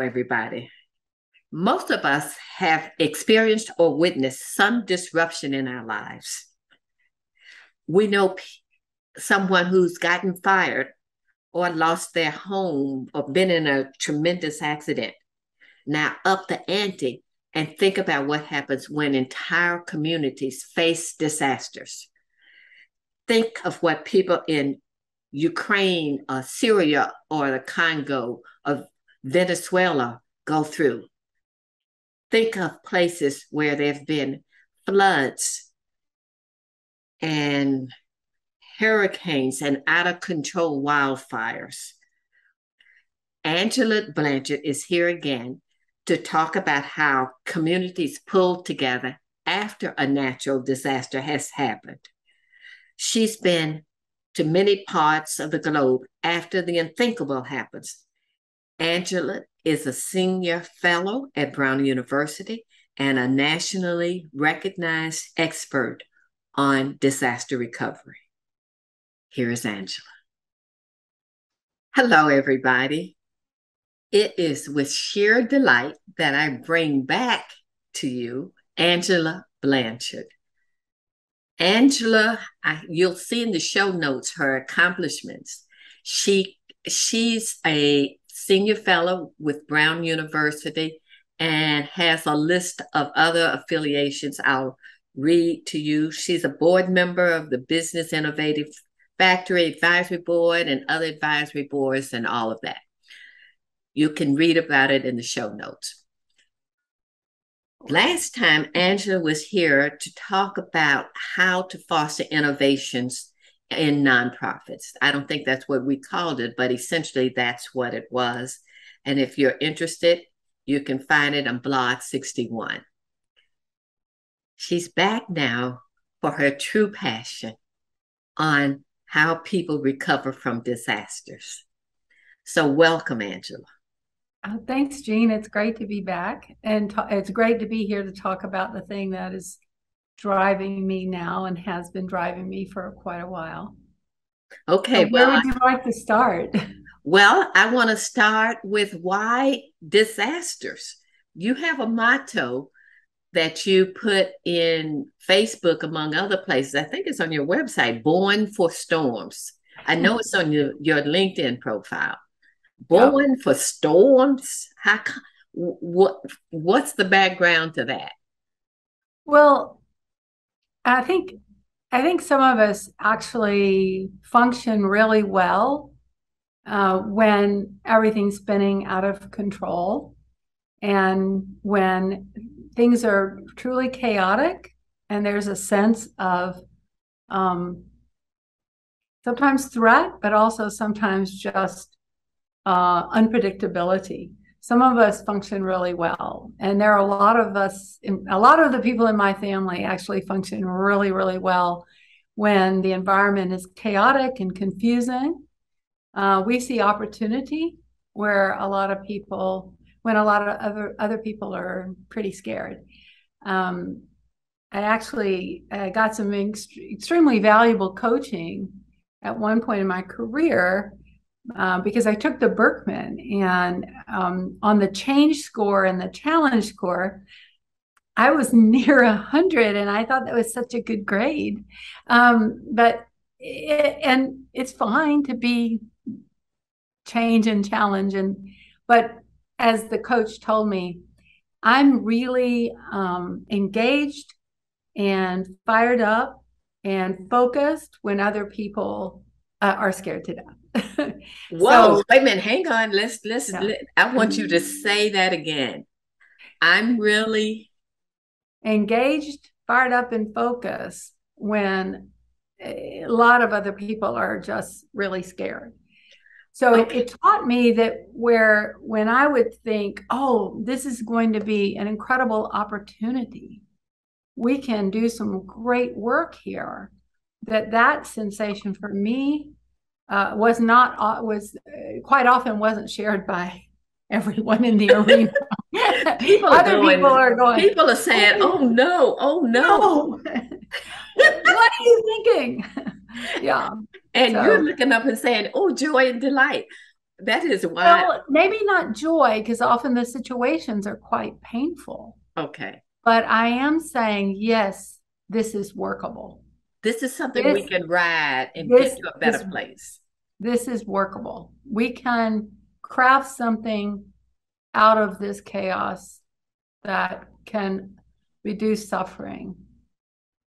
Everybody. Most of us have experienced or witnessed some disruption in our lives. We know someone who's gotten fired or lost their home or been in a tremendous accident. Now, up the ante and think about what happens when entire communities face disasters. Think of what people in Ukraine, or Syria, or the Congo, or Venezuela go through. Think of places where there have been floods and hurricanes and out of control wildfires. Angela Blanchard is here again to talk about how communities pull together after a natural disaster has happened. She's been to many parts of the globe after the unthinkable happens. Angela is a senior fellow at Brown University and a nationally recognized expert on disaster recovery. Here is Angela. Hello, everybody. It is with sheer delight that I bring back to you Angela Blanchard. Angela, I, you'll see in the show notes her accomplishments. She she's a senior fellow with Brown University and has a list of other affiliations I'll read to you. She's a board member of the Business Innovation Factory Advisory Board and other advisory boards and all of that. You can read about it in the show notes. Last time, Angela was here to talk about how to foster innovations in nonprofits. I don't think that's what we called it, but essentially that's what it was. And if you're interested, you can find it on Blog 61. She's back now for her true passion on how people recover from disasters. So, welcome, Angela. Oh, thanks, Jean. It's great to be back. And t- it's great to be here to talk about the thing that is driving me now and has been driving me for quite a while. Okay. So where well, would you like to start? Well, I want to start with why disasters. You have a motto that you put in Facebook, among other places. I think it's on your website, Born for Storms. I know it's on your, your LinkedIn profile. Born for Storms? How, what, what's the background to that? Well, I think I think some of us actually function really well uh, when everything's spinning out of control and when things are truly chaotic and there's a sense of um, sometimes threat, but also sometimes just uh, unpredictability. Some of us function really well, and there are a lot of us. A lot of the people in my family actually function really, really well when the environment is chaotic and confusing. Uh, we see opportunity where a lot of people, when a lot of other other people are pretty scared. Um, I actually got some ext- extremely valuable coaching at one point in my career uh, because I took the Birkman and um, on the change score and the challenge score, I was near a hundred, and I thought that was such a good grade. Um, but it, and it's fine to be change and challenge, and but as the coach told me, I'm really um, engaged and fired up and focused when other people uh, are scared to death. Whoa, so, wait a minute, hang on. Let's let's yeah. let, I want you to mm-hmm. say that again. I'm really engaged, fired up, and focused when a lot of other people are just really scared. So okay. it, it taught me that where when I would think, oh, this is going to be an incredible opportunity, we can do some great work here. That that sensation for me uh, was not uh, was uh, quite often wasn't shared by everyone in the arena. people Other going, people are going. People are saying, "Oh, no! Oh no! what are you thinking?" yeah, and so. you're looking up and saying, "Oh, joy and delight." that is why. Well, maybe not joy, because often the situations are quite painful. Okay. But I am saying, yes, this is workable. This is something this, we can ride and get to a better this, place. This is workable. We can craft something out of this chaos that can reduce suffering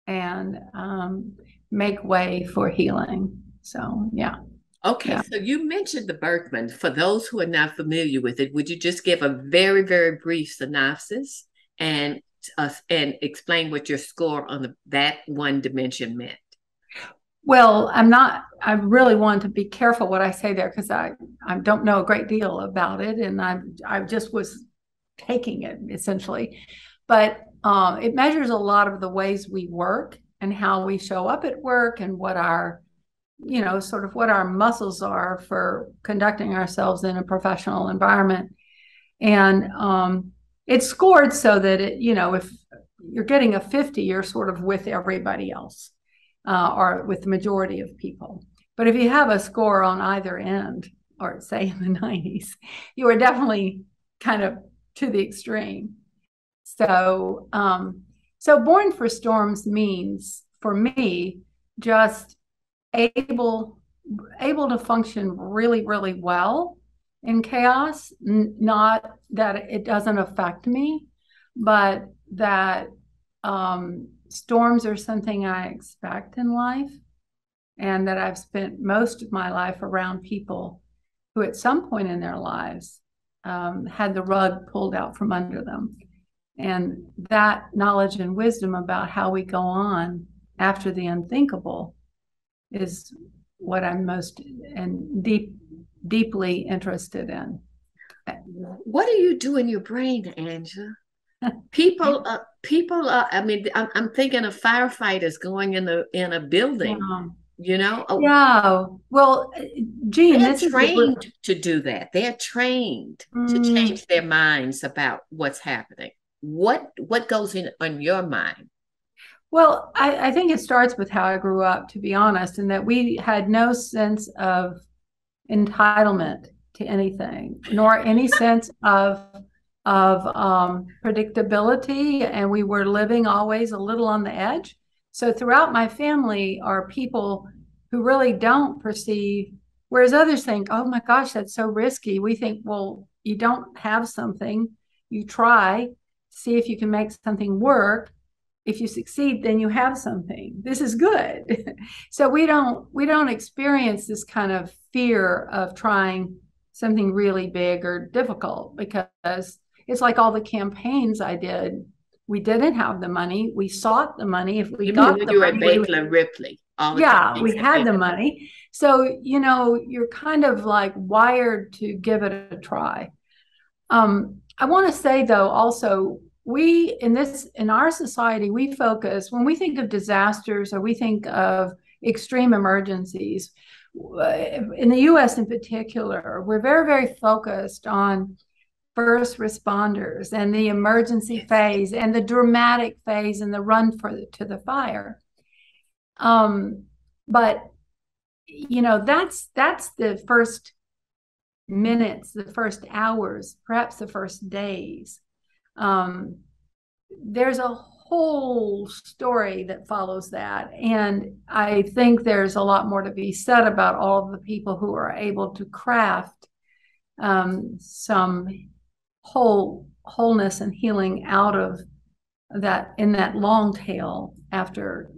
and um, make way for healing. So, yeah. Okay, yeah. so you mentioned the Birkman. For those who are not familiar with it, would you just give a very, very brief synopsis and uh, and explain what your score on the, that one dimension meant? Well, I'm not. I really want to be careful what I say there because I I don't know a great deal about it, and I I just was taking it essentially, but um, it measures a lot of the ways we work and how we show up at work and what our you know, sort of what our muscles are for conducting ourselves in a professional environment. And um, it's scored so that it, you know, if you're getting a 50, you're sort of with everybody else uh, or with the majority of people. But if you have a score on either end, or say in the 90s, you are definitely kind of to the extreme. So, um, so born for storms means for me just able able to function really really well in chaos N- not that it doesn't affect me but that um, storms are something i expect in life and that i've spent most of my life around people who at some point in their lives um, had the rug pulled out from under them and that knowledge and wisdom about how we go on after the unthinkable is what I'm most and deep deeply interested in. What do you do in your brain, Angela? People, uh, people. Uh, I mean, I'm, I'm, thinking of firefighters going in a in a building. Yeah. You know. Oh, yeah. Well, Jean they're trained to do that. They're trained mm. to change their minds about what's happening. What what goes in on your mind? Well, I, I, think it starts with how I grew up, to be honest, and that we had no sense of entitlement to anything, nor any sense of of um, predictability, and we were living always a little on the edge. So throughout my family are people who really don't perceive, whereas others think, "Oh my gosh, that's so risky." We think, "Well, you don't have something, you try, see if you can make something work." if you succeed then you have something this is good so we don't we don't experience this kind of fear of trying something really big or difficult because it's like all the campaigns i did we didn't have the money. We sought the money. If we you got mean the you money Baker ripley yeah we had the money. So you know you're kind of like wired to give it a try. Um, i want to say though also we in this in our society we focus when we think of disasters or we think of extreme emergencies in the US in particular we're very very focused on first responders and the emergency phase and the dramatic phase and the run for the, to the fire um, but you know that's that's the first minutes the first hours perhaps the first days um, there's a whole story that follows that. And I think there's a lot more to be said about all of the people who are able to craft um, some whole wholeness and healing out of that in that long tail after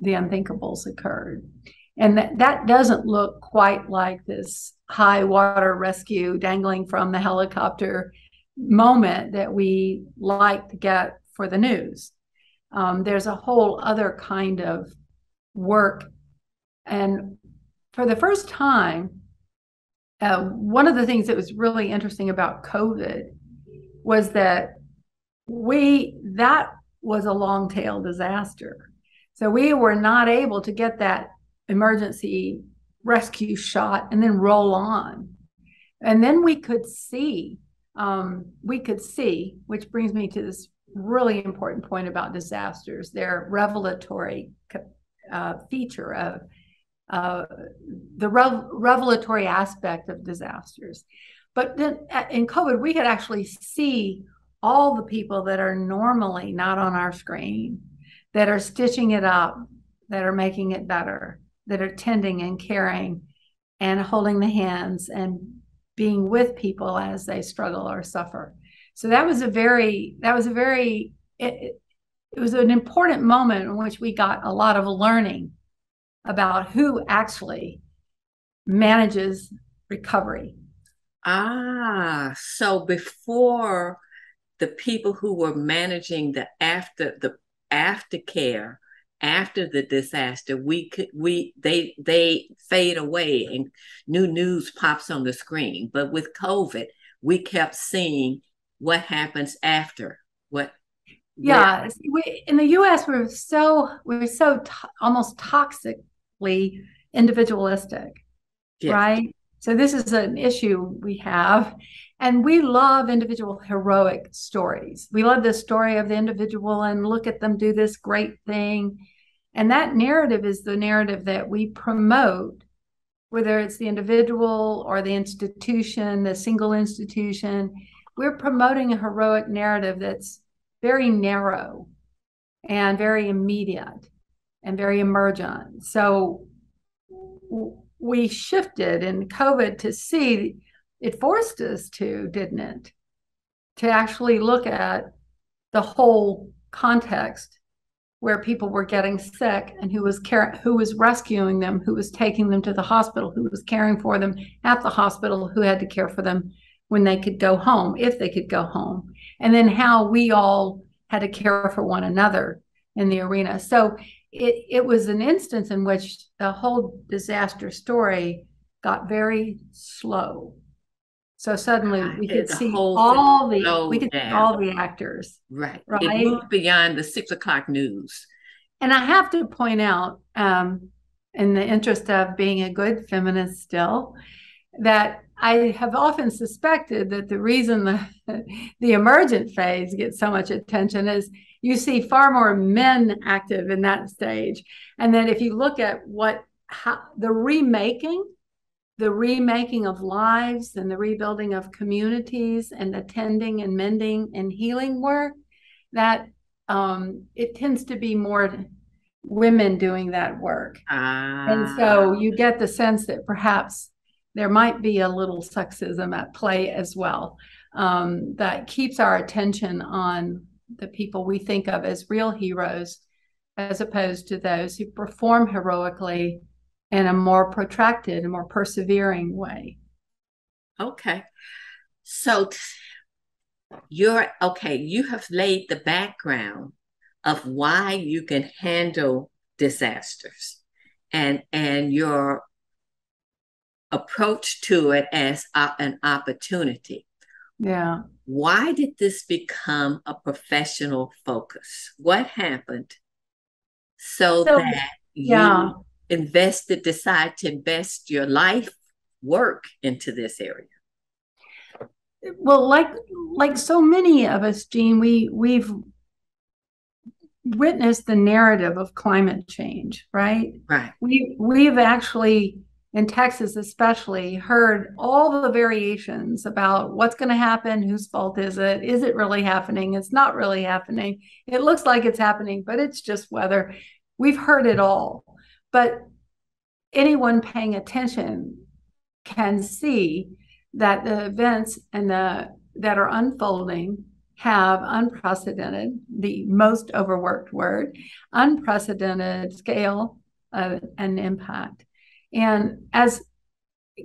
the unthinkables occurred. And that, that doesn't look quite like this high water rescue dangling from the helicopter moment that we like to get for the news. Um, there's a whole other kind of work. And for the first time, uh, one of the things that was really interesting about COVID was that we, that was a long tail disaster. So we were not able to get that emergency rescue shot and then roll on. And then we could see um, we could see, which brings me to this really important point about disasters, their revelatory uh, feature of uh, the rev- revelatory aspect of disasters. But then in COVID, we could actually see all the people that are normally not on our screen, that are stitching it up, that are making it better, that are tending and caring and holding the hands and being with people as they struggle or suffer. So that was a very, that was a very, it, it was an important moment in which we got a lot of learning about who actually manages recovery. Ah, so before the people who were managing the after the aftercare after the disaster, we could we they they fade away and new news pops on the screen. But with COVID, we kept seeing what happens after what yeah we, in the us we're so we're so to- almost toxically individualistic yes. right so this is an issue we have. And we love individual heroic stories. We love the story of the individual and look at them do this great thing. And that narrative is the narrative that we promote whether it's the individual or the institution the single institution. We're promoting a heroic narrative that's very narrow and very immediate and very emergent. So we shifted in COVID to see it forced us to, didn't it? To actually look at the whole context where people were getting sick and who was care who was rescuing them, who was taking them to the hospital, who was caring for them at the hospital, who had to care for them when they could go home, if they could go home, and then how we all had to care for one another in the arena. So it, it was an instance in which the whole disaster story got very slow. So suddenly we could the see all the we could down. see all the actors. Right. Right. It moved beyond the six o'clock news. And I have to point out, um, in the interest of being a good feminist still, that I have often suspected that the reason the, the emergent phase gets so much attention is you see far more men active in that stage. And then if you look at what how, the remaking, the remaking of lives and the rebuilding of communities and attending and mending and healing work, that um, it tends to be more women doing that work. Ah. And so you get the sense that perhaps there might be a little sexism at play as well um, that keeps our attention on the people we think of as real heroes as opposed to those who perform heroically in a more protracted and more persevering way. Okay. So you're okay, you have laid the background of why you can handle disasters and and your approach to it as a, an opportunity. Yeah. Why did this become a professional focus? What happened so, so that yeah. you invested, decide to invest your life work into this area? Well, like like so many of us, Jean, we we've witnessed the narrative of climate change, right? Right. We we've actually in Texas, especially, heard all the variations about what's going to happen, whose fault is it, is it really happening, it's not really happening, it looks like it's happening, but it's just weather. We've heard it all. But anyone paying attention can see that the events and the that are unfolding have unprecedented, the most overworked word, unprecedented scale of, and impact. And as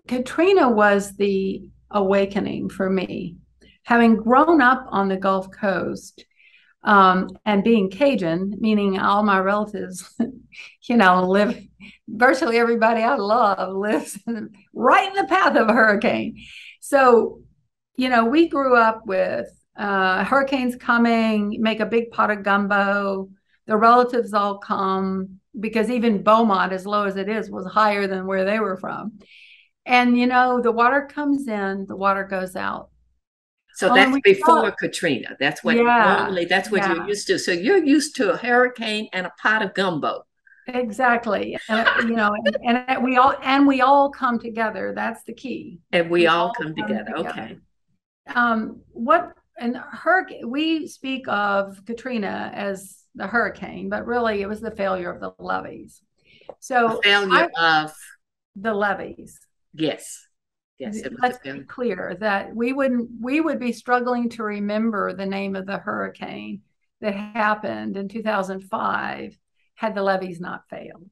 Katrina was the awakening for me, having grown up on the Gulf Coast um, and being Cajun, meaning all my relatives, you know, live virtually everybody I love lives right in the path of a hurricane. So, you know, we grew up with uh, hurricanes coming, make a big pot of gumbo, the relatives all come because even Beaumont, as low as it is, was higher than where they were from. And you know, the water comes in, the water goes out. So oh, that's before Katrina. That's what yeah, normally that's what yeah. you're used to. So you're used to a hurricane and a pot of gumbo. Exactly. And, you know, and, and, we all and we all come together. That's the key. And we, we all, all, come, come together. together. Okay. Um, what and hurricane we speak of Katrina as the hurricane, but really it was the failure of the levees. So the failure I, of the levees. Yes. Yes, let's be clear that we wouldn't we would be struggling to remember the name of the hurricane that happened in 2005 had the levees not failed.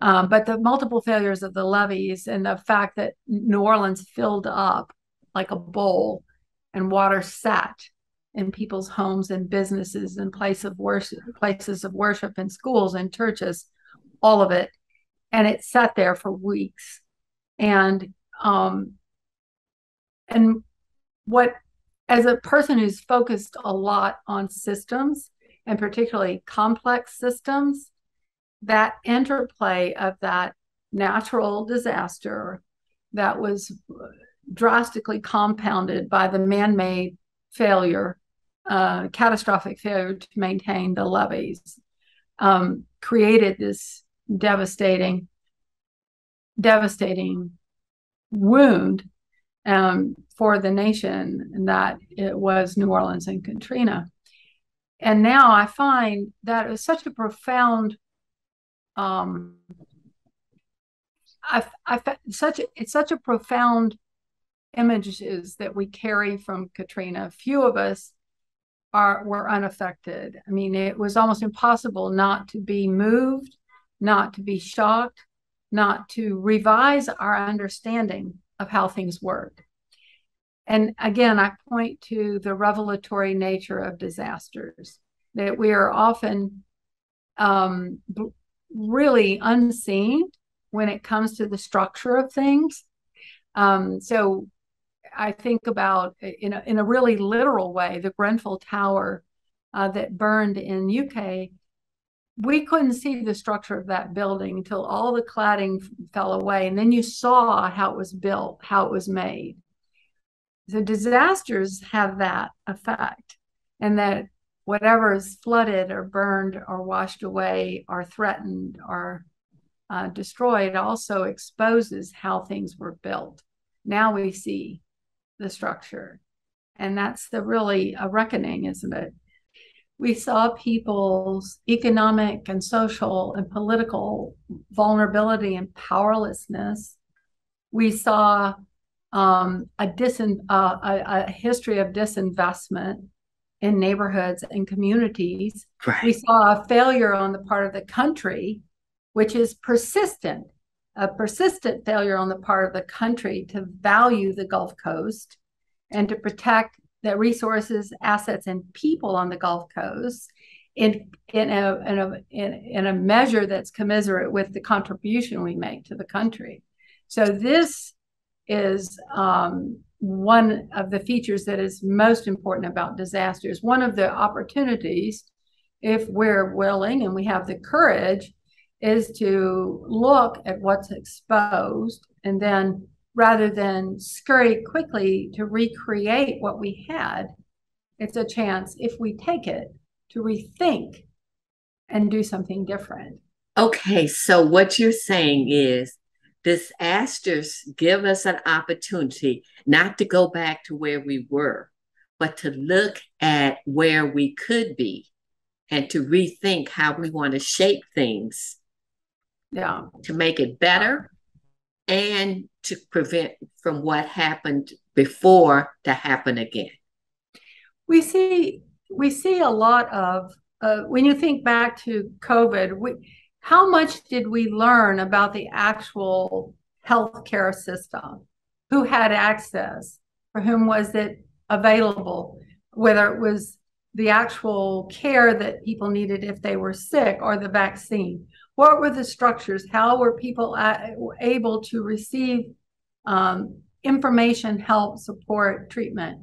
Um, but the multiple failures of the levees and the fact that New Orleans filled up like a bowl and water sat in people's homes and businesses and place of worship, places of worship and schools and churches, all of it. And it sat there for weeks. And um, and what as a person who's focused a lot on systems and particularly complex systems, that interplay of that natural disaster that was drastically compounded by the man made failure, catastrophic failure to maintain the levees, um, created this devastating, devastating wound um, for the nation, that it was New Orleans and Katrina. And now I find that it was such a profound um, I, I such it's such a profound images that we carry from Katrina. Few of us are were unaffected. I mean, it was almost impossible not to be moved, not to be shocked, not to revise our understanding of how things work. And again, I point to the revelatory nature of disasters that we are often um, really unseen when it comes to the structure of things. Um, so I think about in a, in a really literal way, the Grenfell Tower uh, that burned in UK. We couldn't see the structure of that building until all the cladding fell away, and then you saw how it was built, how it was made. So disasters have that effect, and that whatever is flooded or burned or washed away or threatened or uh, destroyed also exposes how things were built. Now we see the structure. And that's the really a reckoning, isn't it? We saw people's economic and social and political vulnerability and powerlessness. We saw um, a, disin, uh, a, a history of disinvestment in neighborhoods and communities. Right. We saw a failure on the part of the country, which is persistent, a persistent failure on the part of the country to value the Gulf Coast and to protect the resources, assets, and people on the Gulf Coast in in a in a in, in a measure that's commiserate with the contribution we make to the country. So this is um, one of the features that is most important about disasters. One of the opportunities, if we're willing and we have the courage, is to look at what's exposed and then rather than scurry quickly to recreate what we had, it's a chance, if we take it, to rethink and do something different. Okay, so what you're saying is disasters give us an opportunity not to go back to where we were, but to look at where we could be and to rethink how we want to shape things. Yeah. To make it better and to prevent from what happened before to happen again. We see we see a lot of uh, when you think back to COVID, we how much did we learn about the actual healthcare system? Who had access? For whom was it available? Whether it was the actual care that people needed if they were sick or the vaccine. What were the structures? How were people able to receive um, information, help, support, treatment?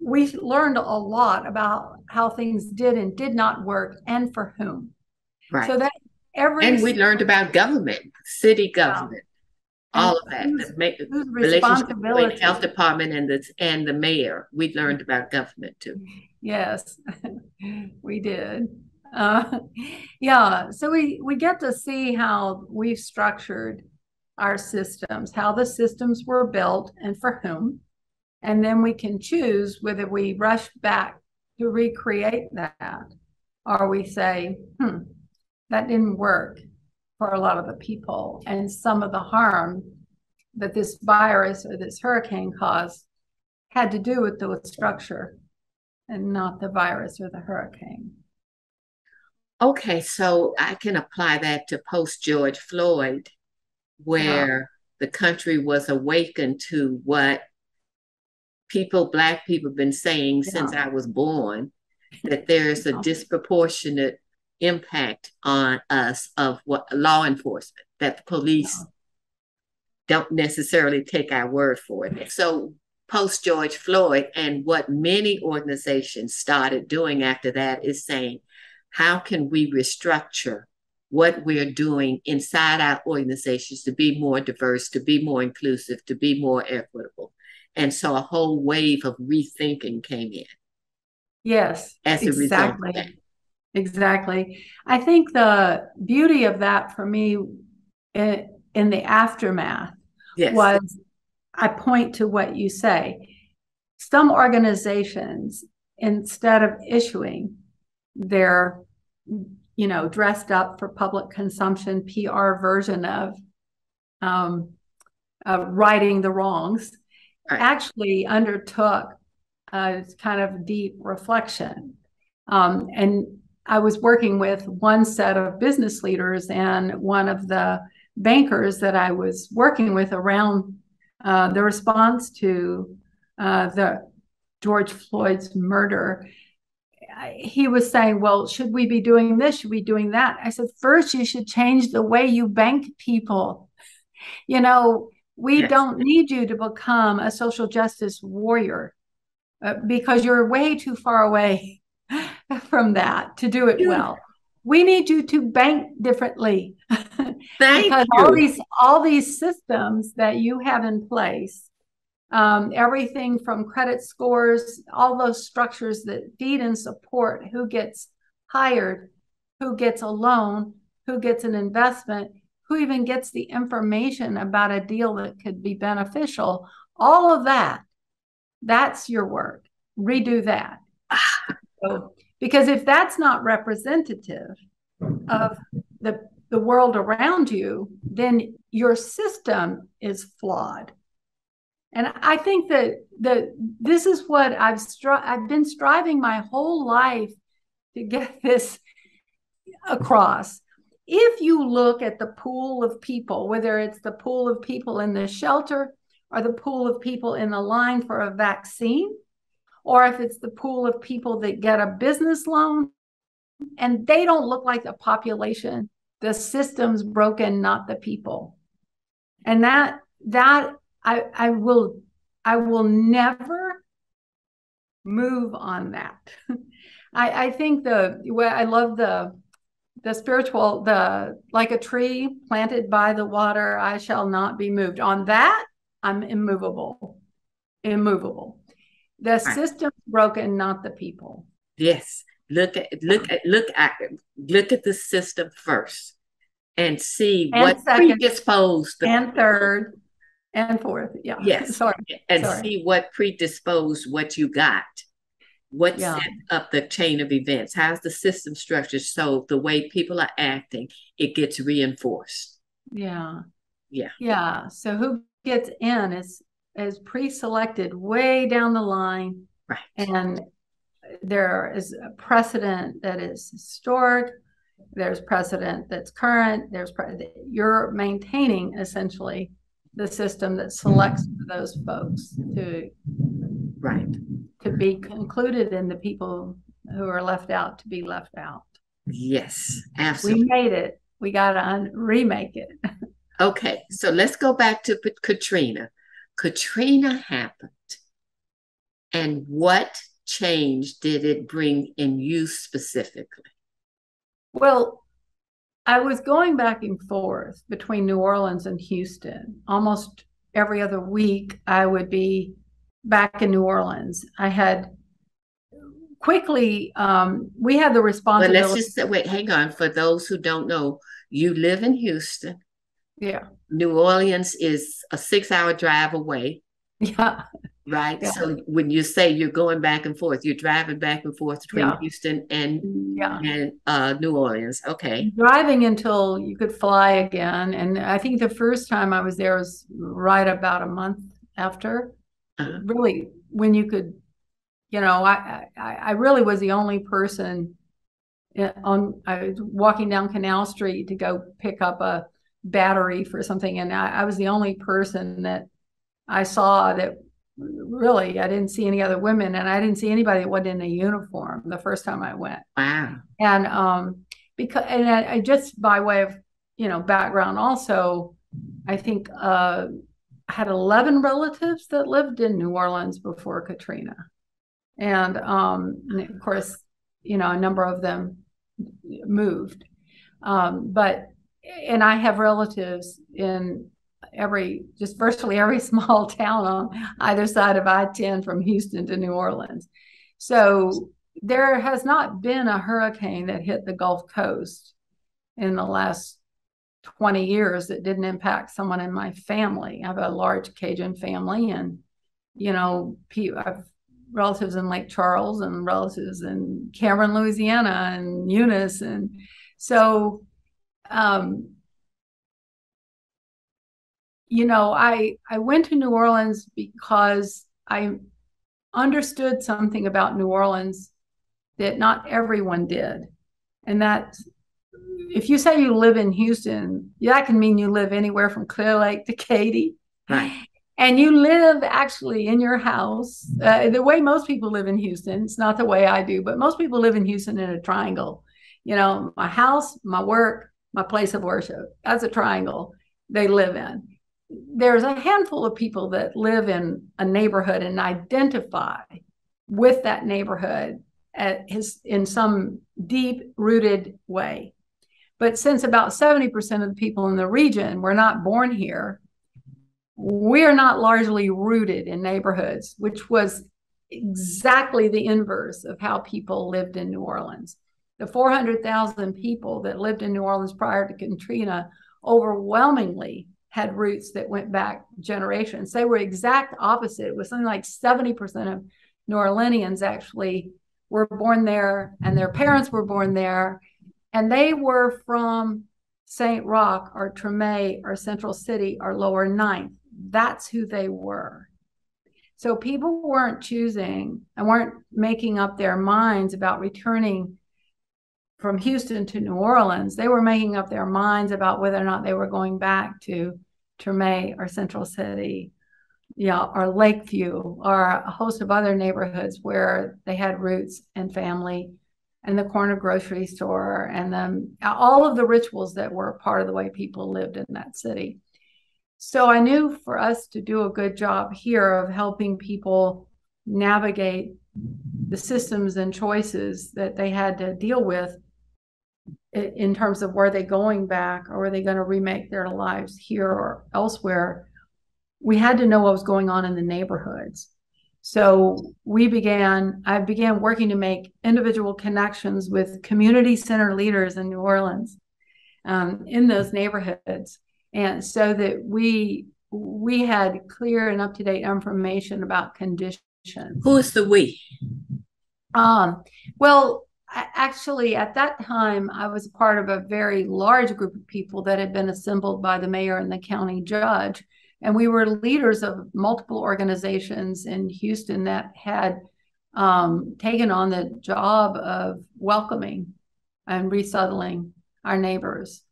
We learned a lot about how things did and did not work and for whom. Right. So that Every and we learned about government, city government, all of that. The make, relationship between health department and the and the mayor. We learned about government too. Yes, we did. Uh, yeah. So we we get to see how we've structured our systems, how the systems were built, and for whom, and then we can choose whether we rush back to recreate that, or we say, "Hmm, that didn't work for a lot of the people, and some of the harm that this virus or this hurricane caused had to do with the structure and not the virus or the hurricane. Okay, so I can apply that to post George Floyd, where yeah. the country was awakened to what people, Black people, have been saying yeah. since I was born that there's a disproportionate impact on us of what law enforcement, that the police yeah. don't necessarily take our word for it. So post George Floyd. And what many organizations started doing after that is saying, how can we restructure what we're doing inside our organizations to be more diverse, to be more inclusive, to be more equitable? And so a whole wave of rethinking came in. Yes, as a exactly. result. Exactly. I think the beauty of that for me in, in the aftermath yes. was I point to what you say. Some organizations, instead of issuing their, you know, dressed up for public consumption PR version of um, uh, righting the wrongs, right. actually undertook a kind of deep reflection. Um, and I was working with one set of business leaders and one of the bankers that I was working with around uh, the response to uh, the George Floyd's murder, he was saying, Well, should we be doing this? Should we be doing that? I said, First, you should change the way you bank people. You know, we yes. don't need you to become a social justice warrior uh, because you're way too far away from that to do it well we need you to bank differently. Thank because you. all these all these systems that you have in place, um, everything from credit scores, all those structures that feed and support who gets hired, who gets a loan, who gets an investment, who even gets the information about a deal that could be beneficial, all of that, that's your work. Redo that. so because if that's not representative of the, the world around you, then your system is flawed. And I think that the this is what I've stri- I've been striving my whole life to get this across. If you look at the pool of people, whether it's the pool of people in the shelter or the pool of people in the line for a vaccine, or if it's the pool of people that get a business loan and they don't look like the population the system's broken not the people and that that i i will i will never move on that i i think the way i love the the spiritual the like a tree planted by the water i shall not be moved on that i'm immovable immovable the right. system's broken, not the people. Yes. Look at look at look at look at the system first and see and what second, predisposed the and third and fourth. Yeah. Yes. Sorry. And Sorry. see what predisposed what you got. What yeah. set up the chain of events? How's the system structured so the way people are acting, it gets reinforced? Yeah. Yeah. Yeah. So who gets in is is pre-selected way down the line right and there is a precedent that is historic there's precedent that's current there's pre- you're maintaining essentially the system that selects those folks to right. to be concluded and the people who are left out to be left out. Yes absolutely. we made it. We got to un- remake it. Okay so let's go back to katrina. Katrina happened. And what change did it bring in you specifically? Well, I was going back and forth between New Orleans and Houston. Almost every other week, I would be back in New Orleans. I had quickly, um, we had the responsibility. But let's just wait, hang on. For those who don't know, you live in Houston. Yeah. New Orleans is a six hour drive away. Yeah. Right. Yeah. So when you say you're going back and forth, you're driving back and forth between yeah. Houston and yeah. and uh, New Orleans. Okay. Driving until you could fly again. And I think the first time I was there was right about a month after. Uh-huh. Really, when you could, you know, I, I I really was the only person on I was walking down Canal Street to go pick up a battery for something, and I, I was the only person that I saw that really I didn't see any other women, and I didn't see anybody that wasn't in a uniform the first time I went. Wow! And um, because and I, I just by way of you know background, also, I think uh, I had eleven relatives that lived in New Orleans before Katrina, and um, and of course, you know, a number of them moved. Um, but and I have relatives in every just virtually every small town on either side of I-10 from Houston to New Orleans. So there has not been a hurricane that hit the Gulf Coast in the last 20 years that didn't impact someone in my family. I have a large Cajun family and you know, I've relatives in Lake Charles and relatives in Cameron, Louisiana, and Eunice, and so, um, you know, I I went to New Orleans because I understood something about New Orleans that not everyone did, and that if you say you live in Houston, yeah that can mean you live anywhere from Clear Lake to Katy. Right. And you live actually in your house. Uh, the way most people live in houston it's not the way i do but most people live in houston in a triangle. You know my house my work my place of worship. That's a triangle they live in there's a handful of people that live in a neighborhood and identify with that neighborhood his, in some deep rooted way but since about 70% of the people in the region were not born here we're not largely rooted in neighborhoods, which was exactly the inverse of how people lived in New Orleans. The 400,000 people that lived in New Orleans prior to Katrina overwhelmingly had roots that went back generations. They were exact opposite. It was something like 70% of New Orleanians actually were born there and their parents were born there. And they were from St. Roch or Treme or Central City or Lower Ninth that's who they were. So people weren't choosing and weren't making up their minds about returning from Houston to New Orleans. They were making up their minds about whether or not they were going back to Treme or Central City, know, or Lakeview or a host of other neighborhoods where they had roots and family and the corner grocery store and then all of the rituals that were part of the way people lived in that city. So I knew for us to do a good job here of helping people navigate the systems and choices that they had to deal with in terms of where they going back or are they going to remake their lives here or elsewhere we had to know what was going on in the neighborhoods so we began i began working to make individual connections with community center leaders in new orleans um, in those neighborhoods and so that we we had clear and up to date information about conditions. Who is the we? Um, well, actually, at that time, I was part of a very large group of people that had been assembled by the mayor and the county judge. And we were leaders of multiple organizations in Houston that had um, taken on the job of welcoming and resettling our neighbors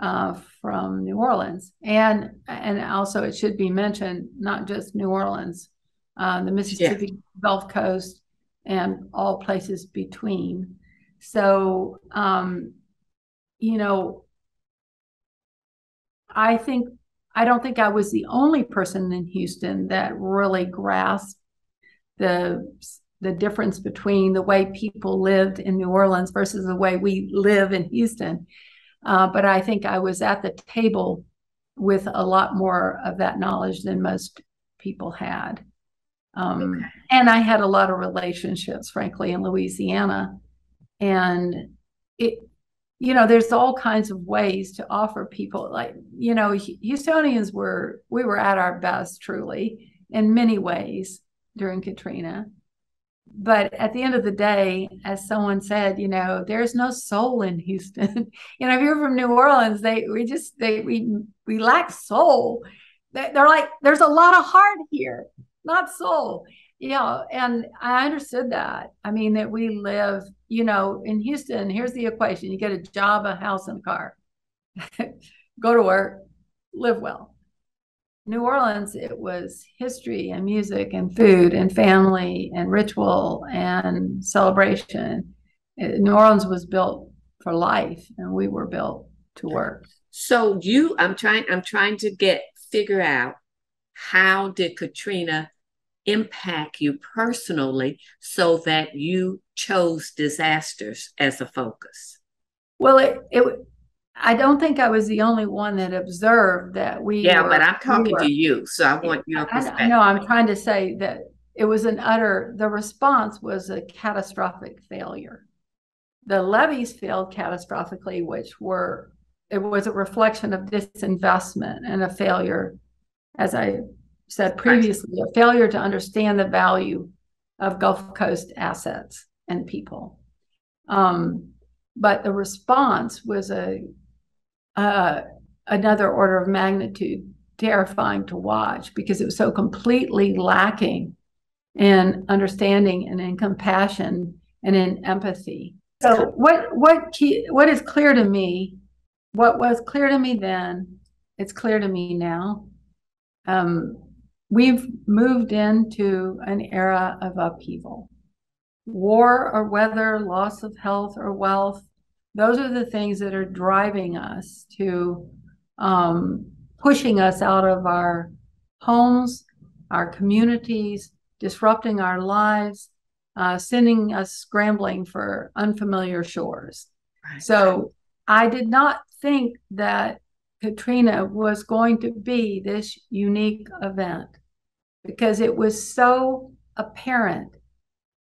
uh, from New Orleans, and and also it should be mentioned not just New Orleans, uh, the Mississippi yeah. Gulf Coast, and all places between. So, um, you know, I think I don't think I was the only person in Houston that really grasped the the difference between the way people lived in New Orleans versus the way we live in Houston. Uh, but I think I was at the table with a lot more of that knowledge than most people had. Um, okay. And I had a lot of relationships, frankly, in Louisiana. And it, you know, there's all kinds of ways to offer people, like, you know, Houstonians were, we were at our best, truly, in many ways during Katrina. But at the end of the day, as someone said, you know, there's no soul in Houston. you know, if you're from New Orleans, they we just they we we lack soul. They're like, there's a lot of heart here not soul. Yeah, and I understood that. I mean, that we live, you know, in Houston, here's the equation you get a job, a house, and a car. Go to work, live well. New Orleans, it was history and music and food and family and ritual and celebration. Uh, New Orleans was built for life, and we were built to work. So you, I'm trying, I'm trying to get figure out how did Katrina impact you personally so that you chose disasters as a focus? Well, it, it I don't think I was the only one that observed that we. Yeah, were, but I'm talking we were, to you, so I want your perspective. No, I'm trying to say that it was an utter. The response was a catastrophic failure. The levees failed catastrophically, which were it was a reflection of disinvestment and a failure, as I said previously, a failure to understand the value of Gulf Coast assets and people. Um, but the response was a uh, another order of magnitude terrifying to watch because it was so completely lacking in understanding and in compassion and in empathy. So what what key, what is clear to me, what was clear to me then, it's clear to me now. Um, we've moved into an era of upheaval. War or weather, loss of health or wealth, those are the things that are driving us to um, pushing us out of our homes, our communities, disrupting our lives, uh, sending us scrambling for unfamiliar shores. Right. So I did not think that Katrina was going to be this unique event because it was so apparent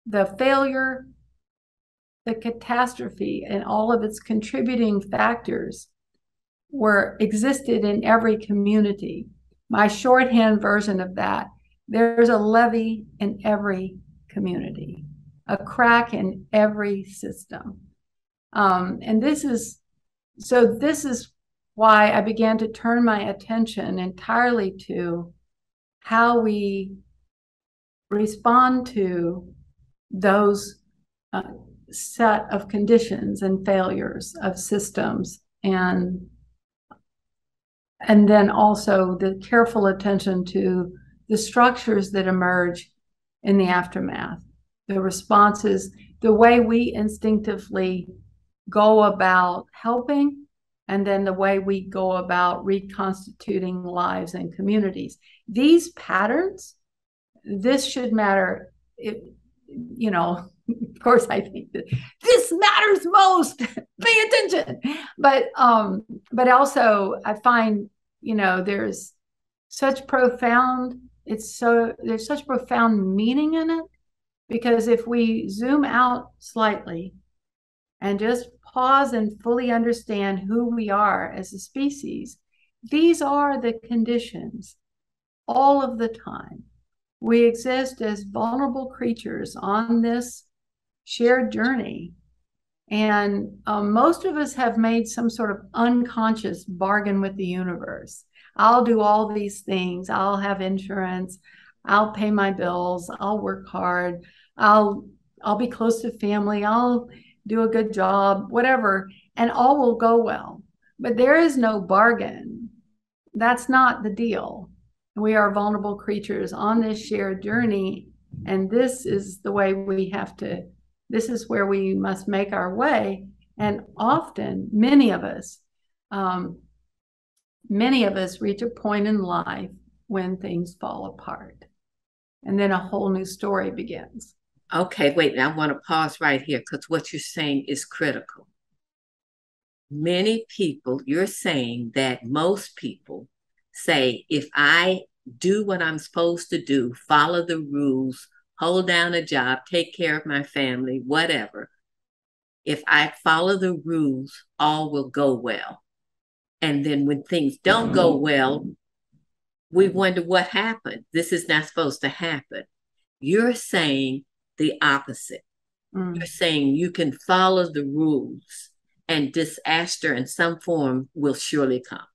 the failure, the catastrophe, and all of its contributing factors were existed in every community. My shorthand version of that there's a levee in every community, a crack in every system. Um, and this is so, this is why I began to turn my attention entirely to how we respond to those uh, set of conditions and failures of systems and and then also the careful attention to the structures that emerge in the aftermath the responses the way we instinctively go about helping and then the way we go about reconstituting lives and communities. These patterns, this should matter. It, you know, of course, I think that this matters most. Pay attention, but um, but also I find you know there's such profound. It's so there's such profound meaning in it because if we zoom out slightly and just pause and fully understand who we are as a species, these are the conditions all of the time. We exist as vulnerable creatures on this shared journey. And um, most of us have made some sort of unconscious bargain with the universe. I'll do all these things. I'll have insurance. I'll pay my bills. I'll work hard. I'll I'll be close to family. I'll do a good job, whatever, and all will go well. But there is no bargain. That's not the deal. We are vulnerable creatures on this shared journey. And this is the way we have to, this is where we must make our way. And often, many of us, um, many of us reach a point in life when things fall apart. And then a whole new story begins. Okay, wait, I want to pause right here because what you're saying is critical. Many people, you're saying that most people say, if I do what I'm supposed to do, follow the rules, hold down a job, take care of my family, whatever. If I follow the rules, all will go well. And then when things don't go mm-hmm. well, we wonder what happened. This is not supposed to happen. You're saying the opposite. Mm. You're saying you can follow the rules and disaster in some form will surely come.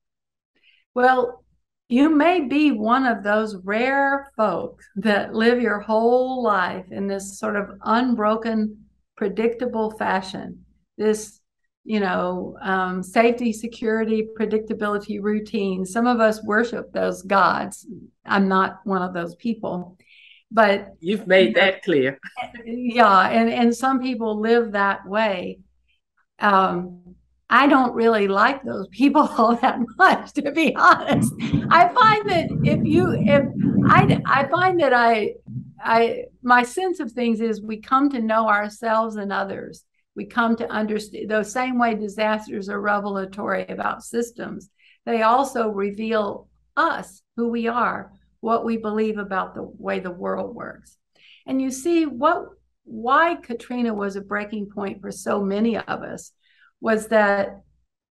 Well, you may be one of those rare folk that live your whole life in this sort of unbroken, predictable fashion. This, you know, um, safety, security, predictability routine. Some of us worship those gods. I'm not one of those people but you've made that clear. Yeah and and some people live that way. Um i don't really like those people all that much to be honest. I find that if you if i i find that i i my sense of things is we come to know ourselves and others. We come to understand the same way disasters are revelatory about systems. They also reveal us who we are what we believe about the way the world works. And you see what why Katrina was a breaking point for so many of us was that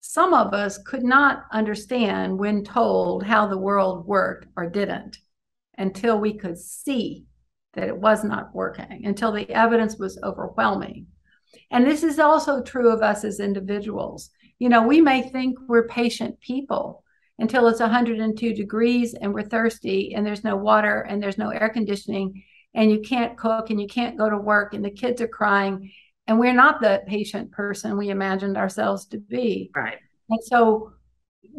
some of us could not understand when told how the world worked or didn't until we could see that it was not working, until the evidence was overwhelming. And this is also true of us as individuals. You know, we may think we're patient people, until it's 102 degrees and we're thirsty and there's no water and there's no air conditioning and you can't cook and you can't go to work and the kids are crying. And we're not the patient person we imagined ourselves to be. Right. And so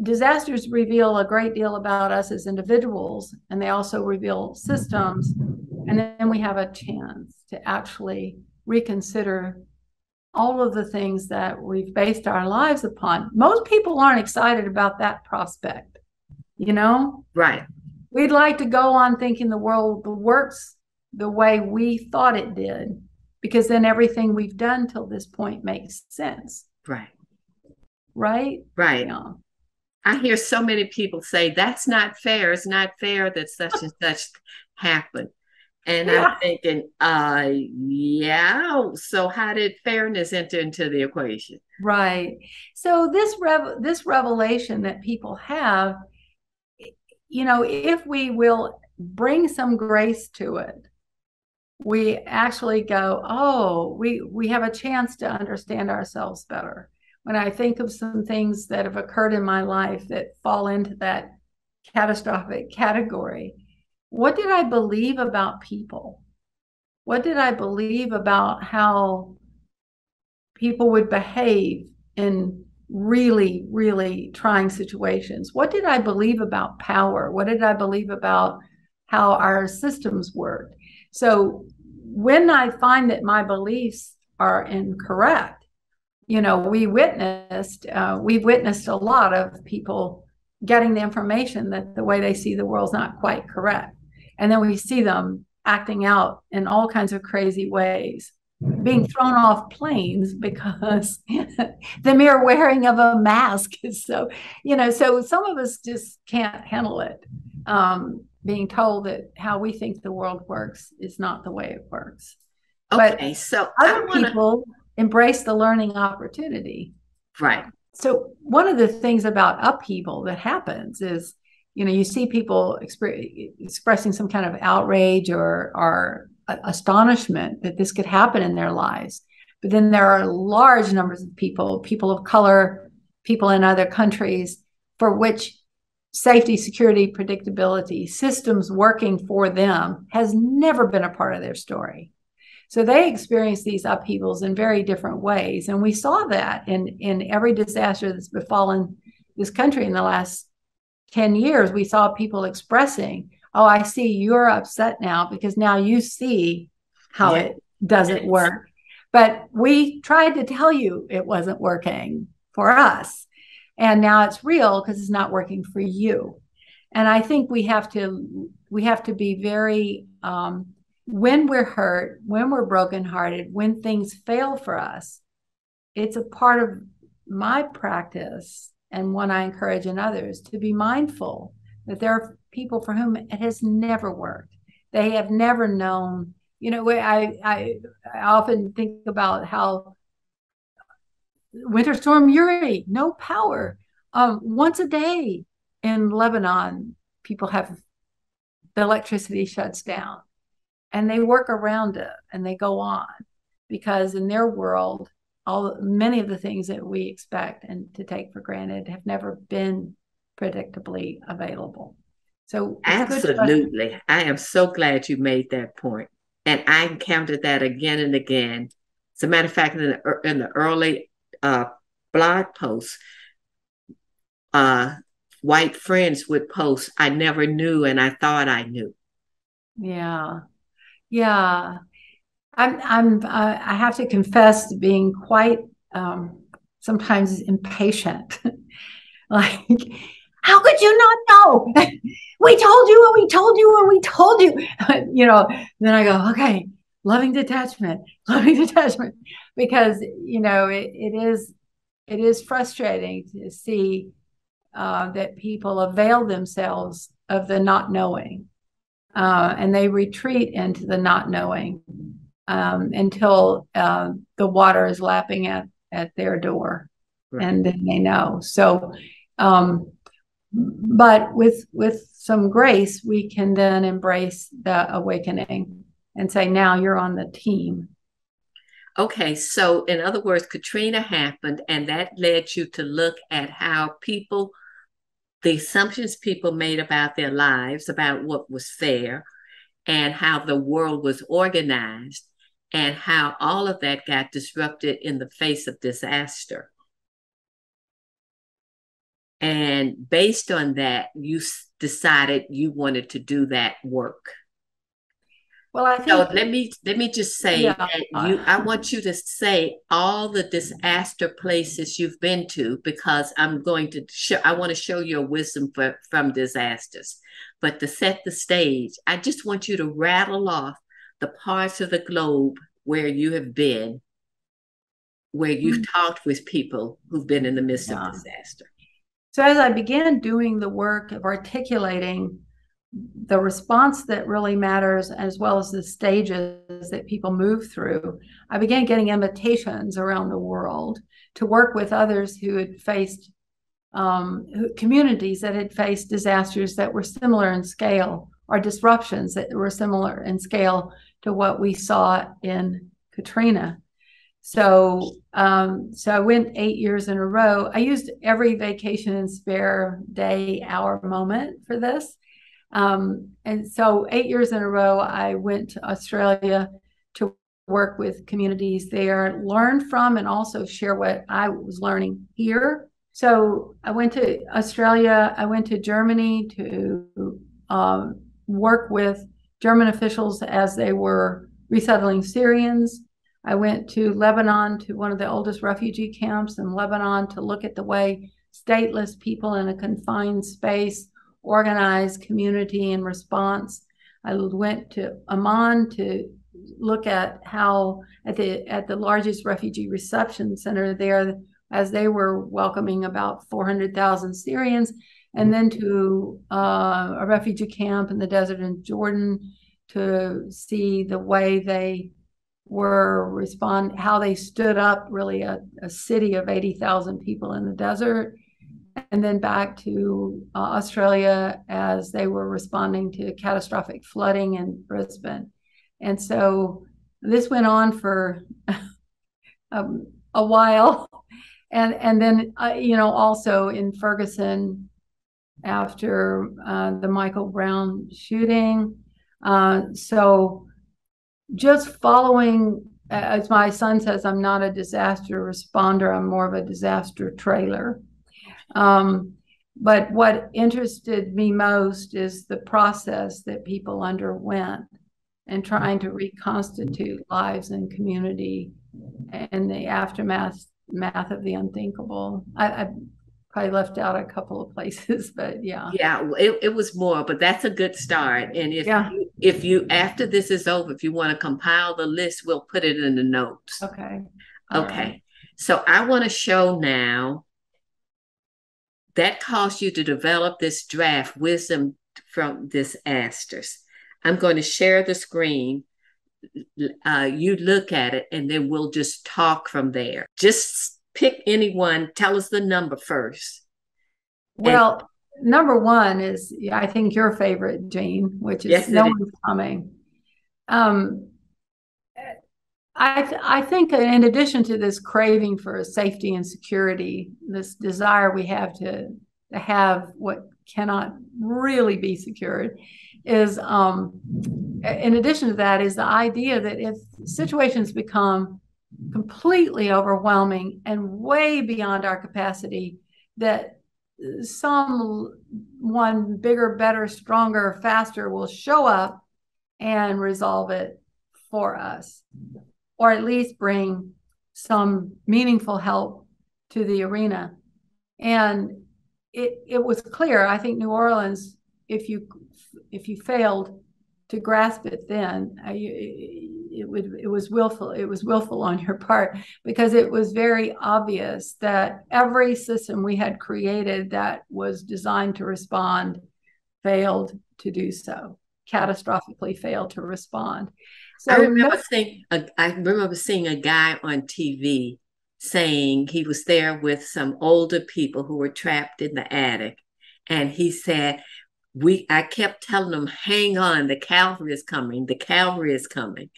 disasters reveal a great deal about us as individuals and they also reveal systems. And then we have a chance to actually reconsider all of the things that we've based our lives upon. Most people aren't excited about that prospect, you know? Right. We'd like to go on thinking the world works the way we thought it did, because then everything we've done till this point makes sense. Right. Right? Right. Yeah. I hear so many people say that's not fair. It's not fair that such and such happened. And yeah. I'm thinking, uh, yeah. So how did fairness enter into the equation? Right. So this rev- this revelation that people have, you know, if we will bring some grace to it, we actually go, oh, we we have a chance to understand ourselves better. When I think of some things that have occurred in my life that fall into that catastrophic category, what did I believe about people? What did I believe about how people would behave in really, really trying situations? What did I believe about power? What did I believe about how our systems work? So when I find that my beliefs are incorrect, you know, we witnessed, uh, we've witnessed a lot of people getting the information that the way they see the world is not quite correct. And then we see them acting out in all kinds of crazy ways, being thrown off planes because the mere wearing of a mask is so, you know, so some of us just can't handle it. Um, being told that how we think the world works is not the way it works. Okay, but so other wanna... people embrace the learning opportunity. Right. So one of the things about upheaval that happens is you know you see people exp- expressing some kind of outrage or or astonishment that this could happen in their lives. But then there are large numbers of people people of color people in other countries for which safety security predictability systems working for them has never been a part of their story. So they experience these upheavals in very different ways. And we saw that in in every disaster that's befallen this country in the last 10 years, we saw people expressing, Oh, I see you're upset now because now you see how yeah. it doesn't work. But we tried to tell you it wasn't working for us. And now it's real because it's not working for you. And I think we have to we have to be very um, when we're hurt, when we're brokenhearted, when things fail for us, it's a part of my practice and one I encourage in others to be mindful that there are people for whom it has never worked. They have never known. You know, I I, I often think about how Winter Storm Uri, no power. Um, once a day in Lebanon, people have the electricity shuts down and they work around it and they go on because in their world all many of the things that we expect and to take for granted have never been predictably available. So absolutely. I am so glad you made that point. and i encountered that again and again. As a matter of fact in the, in the early uh, blog posts uh, white friends would post i never knew and i thought i knew. Yeah. Yeah i'm i'm uh, i have to confess to being quite um, sometimes impatient. Like how could you not know? We told you and we told you and we told you. You know then i go okay loving detachment loving detachment. Because you know it, it is it is frustrating to see uh, that people avail themselves of the not knowing uh, and they retreat into the not knowing um, until uh, the water is lapping at, at their door. Right. and then they know. So um, but with with some grace we can then embrace the awakening and say now you're on the team. Okay, so in other words, Katrina happened, and that led you to look at how people the assumptions people made about their lives, about what was fair, and how the world was organized, and how all of that got disrupted in the face of disaster. And based on that, you decided you wanted to do that work. Well, I think so. Let me let me just say yeah. that you. I want you to say all the disaster places you've been to because I'm going to show. I want to show your wisdom for, from disasters. But to set the stage, I just want you to rattle off the parts of the globe where you have been, where you've mm-hmm. talked with people who've been in the midst yeah. of disaster. So as I began doing the work of articulating the response that really matters, as well as the stages that people move through. I began getting invitations around the world to work with others who had faced um, communities that had faced disasters that were similar in scale or disruptions that were similar in scale to what we saw in Katrina. So, um, so I went eight years in a row. I used every vacation and spare day, hour, moment for this. Um, and so, eight years in a row, I went to Australia to work with communities there, learn from, and also share what I was learning here. So, I went to Australia, I went to Germany to um, work with German officials as they were resettling Syrians. I went to Lebanon to one of the oldest refugee camps in Lebanon to look at the way stateless people in a confined space organize community in response. I went to Amman to look at how at the at the largest refugee reception center there as they were welcoming about 400,000 Syrians and then to uh, a refugee camp in the desert in Jordan to see the way they were respond how they stood up really a, a city of 80,000 people in the desert and then back to uh, Australia as they were responding to catastrophic flooding in Brisbane. And so this went on for um, a while. And, and then, uh, you know, also in Ferguson after uh, the Michael Brown shooting. Uh, so just following, as my son says, I'm not a disaster responder, I'm more of a disaster trailer. Um, but what interested me most is the process that people underwent and trying to reconstitute lives and community and the aftermath math of the unthinkable. I, I probably left out a couple of places, but yeah. Yeah, it, it was more, but that's a good start. And if yeah. you, if you after this is over, if you want to compile the list, we'll put it in the notes. Okay. All okay. Right. So I want to show now that caused you to develop this draft, Wisdom from this Asters. I'm going to share the screen. Uh, you look at it and then we'll just talk from there. Just pick anyone, tell us the number first. Well, and, number one is, I think, your favorite, Jean, which is yes, No One's Coming. Um, I, th- I think in addition to this craving for safety and security, this desire we have to, to have what cannot really be secured, is um, in addition to that is the idea that if situations become completely overwhelming and way beyond our capacity, that someone bigger, better, stronger, faster will show up and resolve it for us or at least bring some meaningful help to the arena. And it it was clear. I think New Orleans, if you if you failed to grasp it then, uh, it would it was willful. It was willful on your part because it was very obvious that every system we had created that was designed to respond failed to do so, catastrophically failed to respond. So I remember seeing a, I remember seeing a guy on TV saying he was there with some older people who were trapped in the attic, and he said, "We." I kept telling them, "Hang on, the cavalry is coming. The cavalry is coming."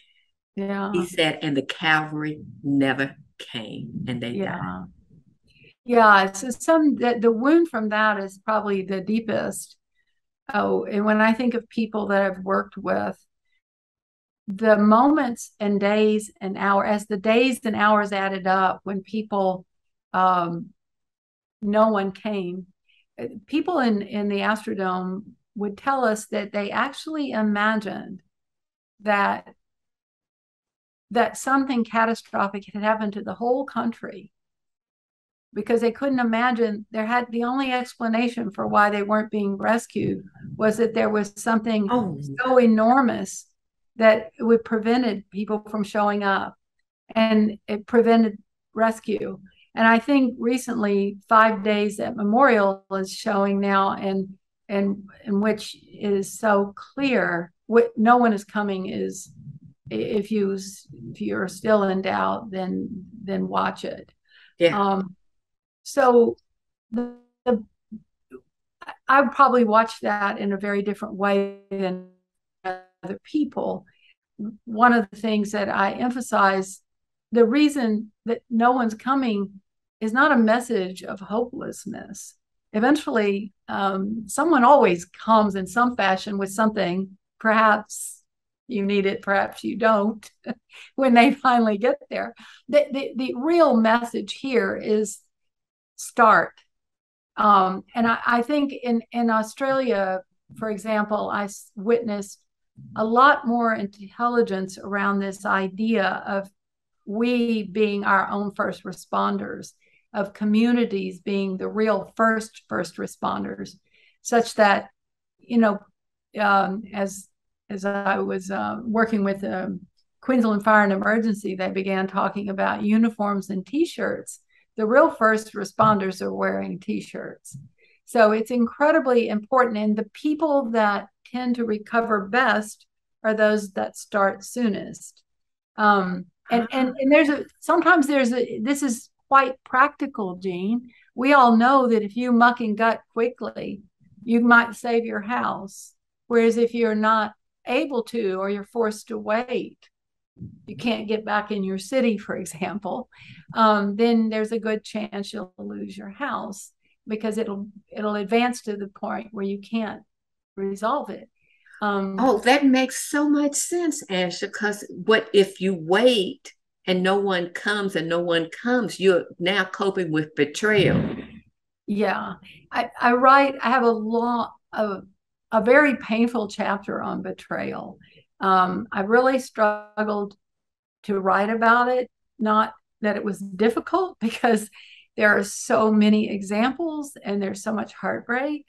Yeah. He said, and the cavalry never came, and they yeah. died. Yeah, so some the, the wound from that is probably the deepest. Oh, and when I think of people that I've worked with, the moments and days and hour as the days and hours added up when people um, no one came uh, people in in the astrodome would tell us that they actually imagined that that something catastrophic had happened to the whole country because they couldn't imagine there had the only explanation for why they weren't being rescued was that there was something oh. so enormous that it would prevented people from showing up and it prevented rescue. And I think recently, five days at Memorial is showing now, and and in which is so clear what no one is coming is if you if you're still in doubt, then then watch it. Yeah. Um, so the, the I would probably watch that in a very different way than other people. One of the things that I emphasize the reason that no one's coming is not a message of hopelessness. Eventually, um, someone always comes in some fashion with something. Perhaps you need it, perhaps you don't, when they finally get there. The, the, the real message here is start. Um, and I, I think in, in Australia, for example, I witnessed a lot more intelligence around this idea of we being our own first responders, of communities being the real first first responders, such that you know, um, as as I was uh, working with um, Queensland Fire and Emergency, they began talking about uniforms and T-shirts. The real first responders are wearing T-shirts. So it's incredibly important. And the people that tend to recover best are those that start soonest. Um, and, and and there's a sometimes there's a this is quite practical, Jean. We all know that if you muck and gut quickly, you might save your house. Whereas if you're not able to or you're forced to wait, you can't get back in your city, for example, um, then there's a good chance you'll lose your house because it'll it'll advance to the point where you can't resolve it. Um, oh, that makes so much sense, Asha. Because what if you wait and no one comes and no one comes? You're now coping with betrayal. Yeah, I, I write. I have a long, a, a very painful chapter on betrayal. Um, I really struggled to write about it. Not that it was difficult because there are so many examples and there's so much heartbreak.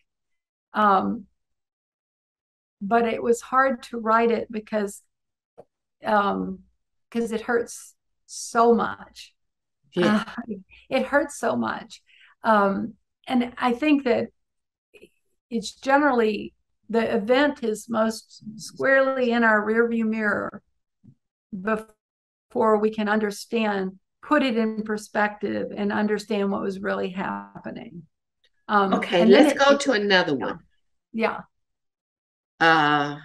Um, but it was hard to write it because um because it hurts so much. Yeah. Uh, it hurts so much. Um, and I think that it's generally the event is most squarely in our rearview mirror before we can understand, put it in perspective, and understand what was really happening. Um, okay, let's it, go to another one. Yeah. Uh,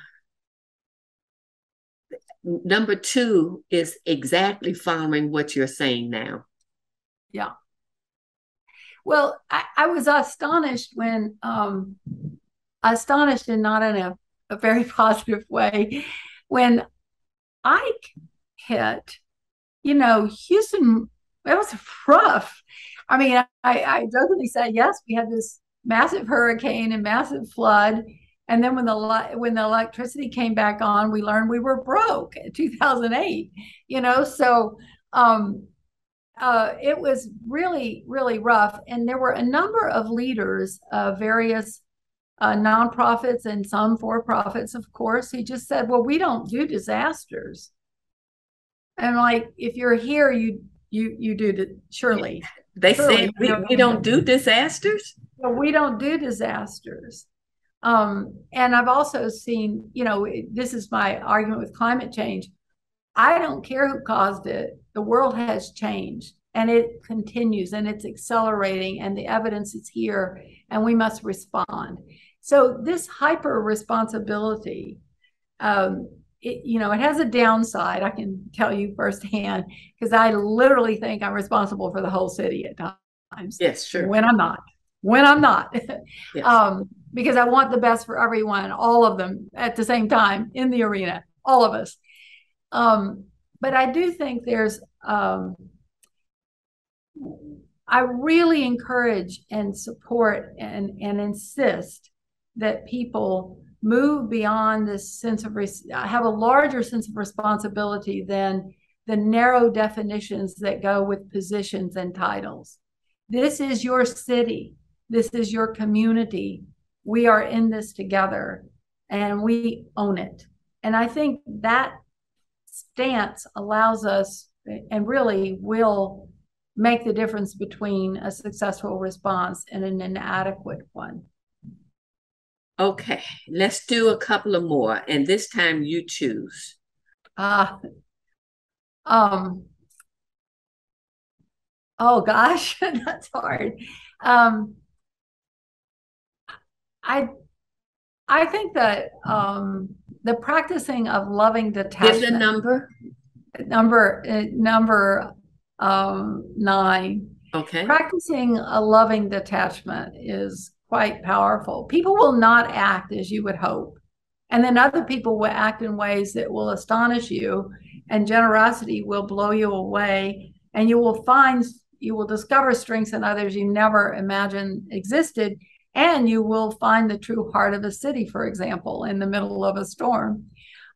number two is exactly following what you're saying now. Yeah. Well, I, I was astonished when, um, astonished and not in a, a very positive way, when Ike hit, you know, Houston, it was rough. I mean, I, I jokingly said, yes, we had this massive hurricane and massive flood. And then when the when the electricity came back on, we learned we were broke in 2008. You know, so um, uh, it was really really rough. And there were a number of leaders of various uh, nonprofits and some for profits, of course, He just said, "Well, we don't do disasters." And like, if you're here, you you you do it surely. They say we, we don't do disasters. we don't do disasters. Um, and I've also seen, you know, this is my argument with climate change. I don't care who caused it. The world has changed and it continues and it's accelerating and the evidence is here and we must respond. So this hyper responsibility, um, it, you know, it has a downside. I can tell you firsthand because I literally think I'm responsible for the whole city at times. Yes, sure. When I'm not, when I'm not, yes. um, because I want the best for everyone, all of them at the same time in the arena, all of us. Um, but I do think there's, um, I really encourage and support and, and insist that people move beyond this sense of res- have a larger sense of responsibility than the narrow definitions that go with positions and titles. This is your city. This is your community. We are in this together and we own it. And I think that stance allows us and really will make the difference between a successful response and an inadequate one. Okay, let's do a couple of more, and this time you choose. Uh, um, oh gosh, that's hard. Um, I I think that um, the practicing of loving detachment. Give the number. Number uh, number um, nine. Okay. Practicing a loving detachment is quite powerful. People will not act as you would hope. And then other people will act in ways that will astonish you, and generosity will blow you away. And you will find, you will discover strengths in others you never imagined existed. And you will find the true heart of a city, for example, in the middle of a storm.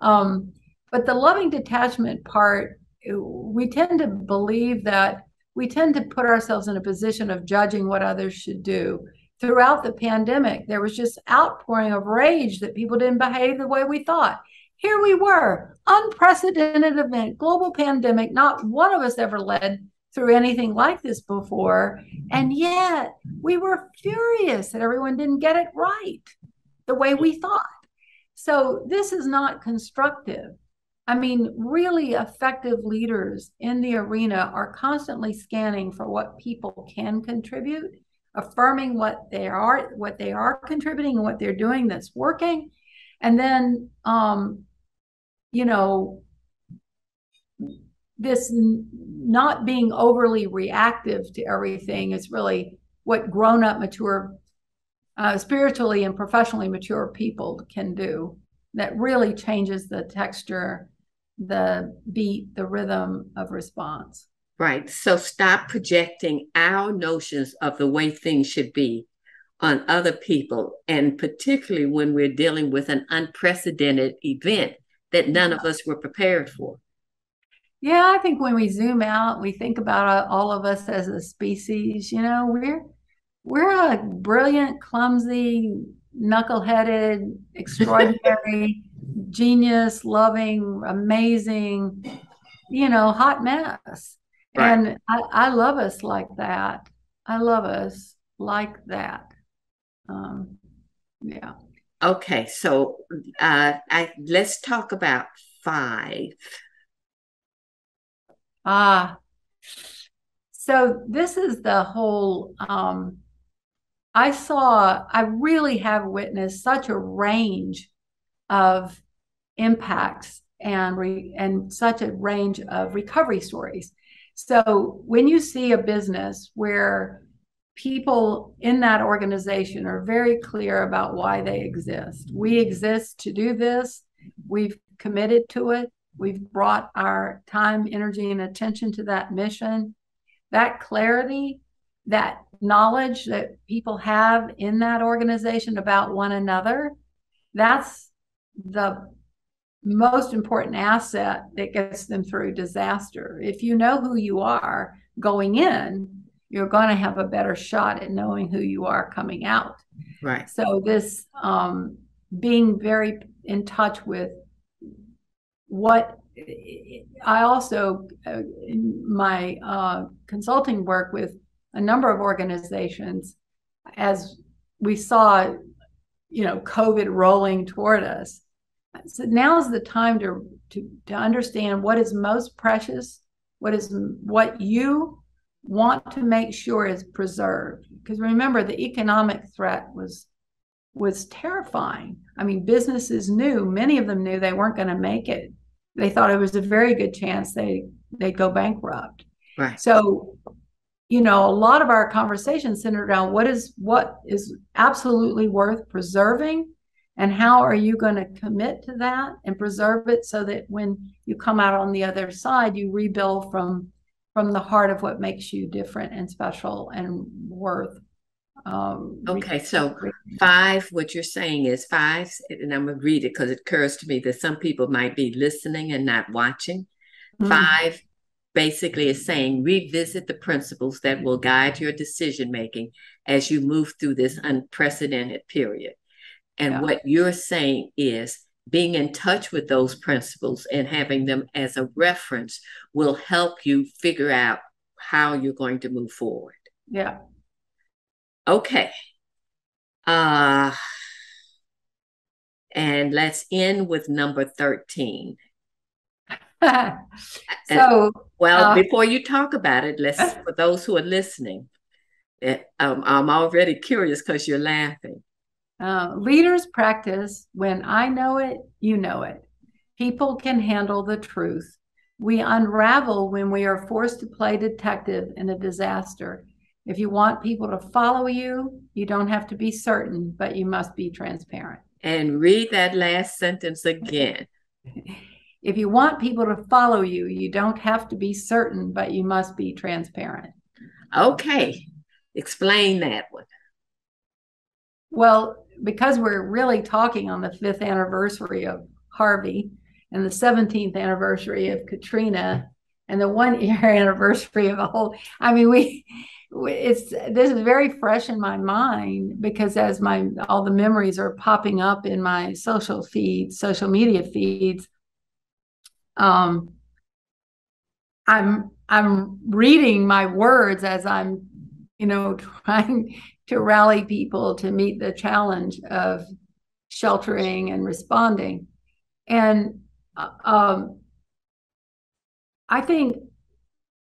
Um, but the loving detachment part, we tend to believe that we tend to put ourselves in a position of judging what others should do throughout the pandemic, there was just outpouring of rage that people didn't behave the way we thought. Here we were, unprecedented event, global pandemic. Not one of us ever led through anything like this before. And yet we were furious that everyone didn't get it right the way we thought. So this is not constructive. I mean, really effective leaders in the arena are constantly scanning for what people can contribute affirming what they are what they are contributing and what they're doing that's working. And then um you know this n- not being overly reactive to everything is really what grown up mature uh, spiritually and professionally mature people can do that really changes the texture the beat the rhythm of response Right. So stop projecting our notions of the way things should be on other people, and particularly when we're dealing with an unprecedented event that none of us were prepared for. Yeah, I think when we zoom out, we think about uh, all of us as a species. You know, we're we're a brilliant, clumsy, knuckleheaded, extraordinary, genius, loving, amazing, you know, hot mess. Right. And I, I love us like that. I love us. like that. Um, yeah. Okay, so uh, I let's talk about five. Ah, so this is the whole. Um, I saw. I really have witnessed such a range of impacts and re, and such a range of recovery stories. So when you see a business where people in that organization are very clear about why they exist. We exist to do this. We've committed to it. We've brought our time, energy, and attention to that mission. That clarity, that knowledge that people have in that organization about one another, that's the most important asset that gets them through disaster. If you know who you are going in, you're going to have a better shot at knowing who you are coming out. Right. So this um, being very in touch with what I also uh, in my uh, consulting work with a number of organizations as we saw, you know, COVID rolling toward us. So now is the time to, to to understand what is most precious, what is what you want to make sure is preserved. Because remember the economic threat was was terrifying. I mean businesses knew many of them knew they weren't going to make it. They thought it was a very good chance they they'd go bankrupt. Right. So you know a lot of our conversations centered around what is what is absolutely worth preserving and how are you going to commit to that and preserve it so that when you come out on the other side you rebuild from from the heart of what makes you different and special and worth. Um, okay, so five, what you're saying is five, and I'm going to read it because it occurs to me that some people might be listening and not watching. Mm-hmm. Five basically is saying revisit the principles that will guide your decision making as you move through this unprecedented period. And yeah. what you're saying is being in touch with those principles and having them as a reference will help you figure out how you're going to move forward. Yeah. Okay. Uh and let's end with number 13. so and, well, uh, before you talk about it, let's for those who are listening, eh, um, I'm already curious because you're laughing. Uh, leaders practice when I know it, you know it. People can handle the truth. We unravel when we are forced to play detective in a disaster. If you want people to follow you, you don't have to be certain, but you must be transparent. And read that last sentence again. if you want people to follow you, you don't have to be certain, but you must be transparent. Okay. Explain that one. Well, because we're really talking on the fifth anniversary of Harvey and the 17th anniversary of Katrina and the one year anniversary of a whole, I mean, we, it's this is very fresh in my mind because as my all the memories are popping up in my social feeds social media feeds um i'm i'm reading my words as i'm you know trying to rally people to meet the challenge of sheltering and responding. And uh, um, I think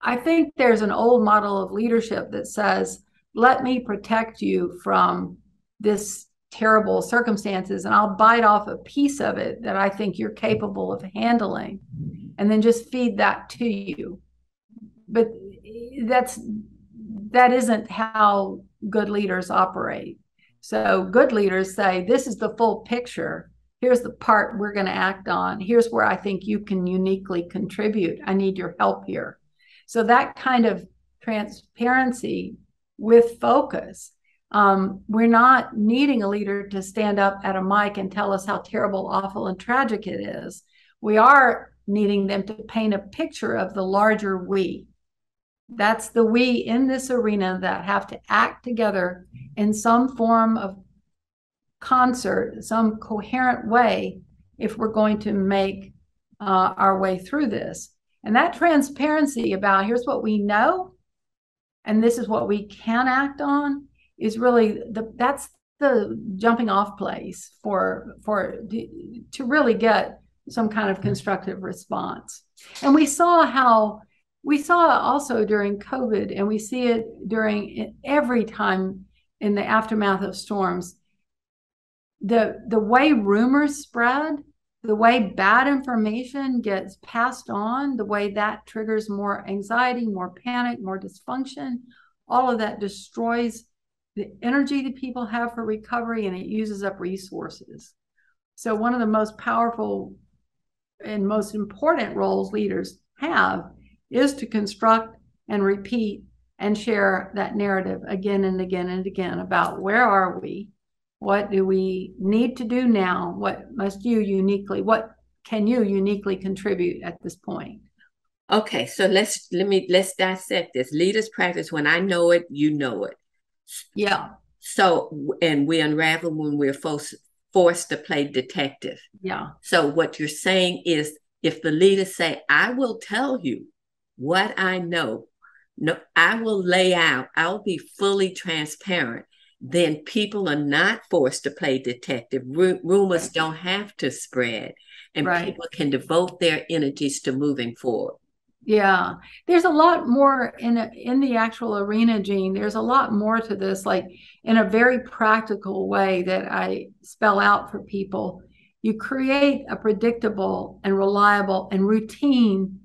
I think there's an old model of leadership that says, "Let me protect you from this terrible circumstances, and I'll bite off a piece of it that I think you're capable of handling, and then just feed that to you." But that's that isn't how good leaders operate. So good leaders say, this is the full picture. Here's the part we're going to act on. Here's where I think you can uniquely contribute. I need your help here. So that kind of transparency with focus. Um, we're not needing a leader to stand up at a mic and tell us how terrible, awful, and tragic it is. We are needing them to paint a picture of the larger we that's the we in this arena that have to act together in some form of concert, some coherent way, if we're going to make uh, our way through this. And that transparency about here's what we know and this is what we can act on is really the that's the jumping off place for for to really get some kind of constructive response. And we saw how we saw also during COVID, and we see it during every time in the aftermath of storms. The the way rumors spread, the way bad information gets passed on, the way that triggers more anxiety, more panic, more dysfunction, all of that destroys the energy that people have for recovery and it uses up resources. So, one of the most powerful and most important roles leaders have is to construct and repeat and share that narrative again and again and again about where are we? What do we need to do now? What must you uniquely, what can you uniquely contribute at this point? Okay, so let's let me let's dissect this. Leaders practice when I know it, you know it. Yeah. So and we unravel when we're forced forced to play detective. Yeah. So what you're saying is if the leaders say, I will tell you what I know, no, I will lay out, I'll be fully transparent, then people are not forced to play detective. R- rumors don't have to spread, and right. people can devote their energies to moving forward. Yeah, there's a lot more in a, in the actual arena, Jean. There's a lot more to this, like in a very practical way that I spell out for people. You create a predictable and reliable and routine.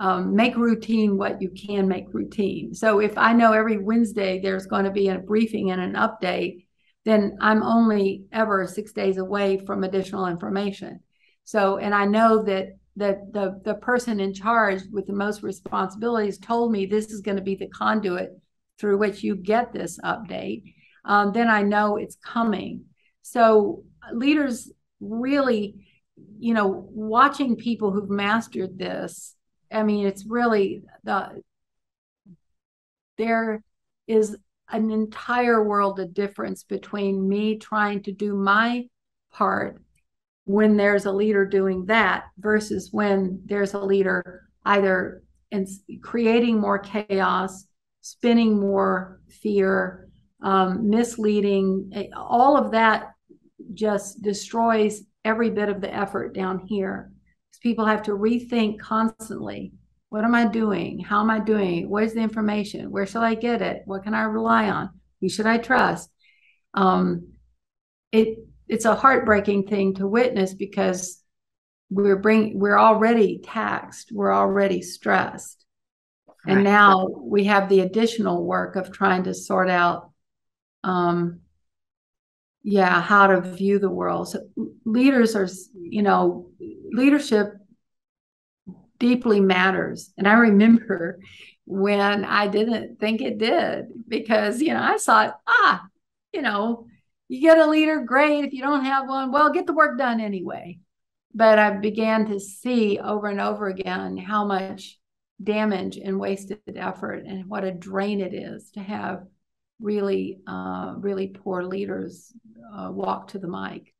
Um, make routine what you can make routine. So if I know every Wednesday there's going to be a briefing and an update, then I'm only ever six days away from additional information. So, and I know that that the the person in charge with the most responsibilities told me this is going to be the conduit through which you get this update um, then i know it's coming so leaders really you know watching people who've mastered this i mean it's really the there is an entire world of difference between me trying to do my part when there's a leader doing that versus when there's a leader either in creating more chaos, spinning more fear, um, misleading, eh, all of that just destroys every bit of the effort down here. People have to rethink constantly what am I doing? How am I doing? Where's the information? Where shall I get it? What can I rely on? Who should I trust? Um, it it's a heartbreaking thing to witness because we're bring we're already taxed we're already stressed right. and now we have the additional work of trying to sort out um yeah how to view the world so leaders are you know leadership deeply matters and i remember when i didn't think it did because you know i thought ah you know you get a leader, great. If you don't have one, well, get the work done anyway. But I began to see over and over again how much damage and wasted effort and what a drain it is to have really, uh, really poor leaders uh, walk to the mic.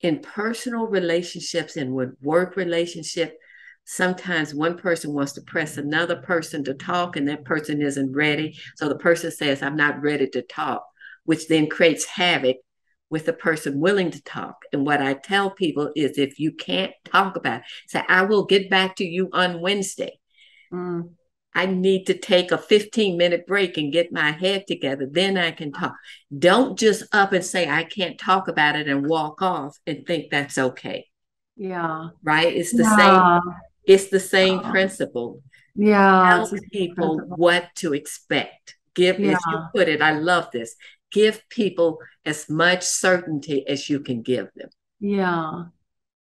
In personal relationships and with work relationship, sometimes one person wants to press another person to talk and that person isn't ready. So the person says, I'm not ready to talk, which then creates havoc with the person willing to talk. And what I tell people is if you can't talk about it, say, I will get back to you on Wednesday. Mm. I need to take a 15 minute break and get my head together. Then I can talk. Don't just up and say, I can't talk about it and walk off and think that's okay. Yeah. Right? It's the yeah. same. It's the same uh, principle. Yeah. Tell people what to expect. Give, yeah. as you put it, I love this give people as much certainty as you can give them. Yeah.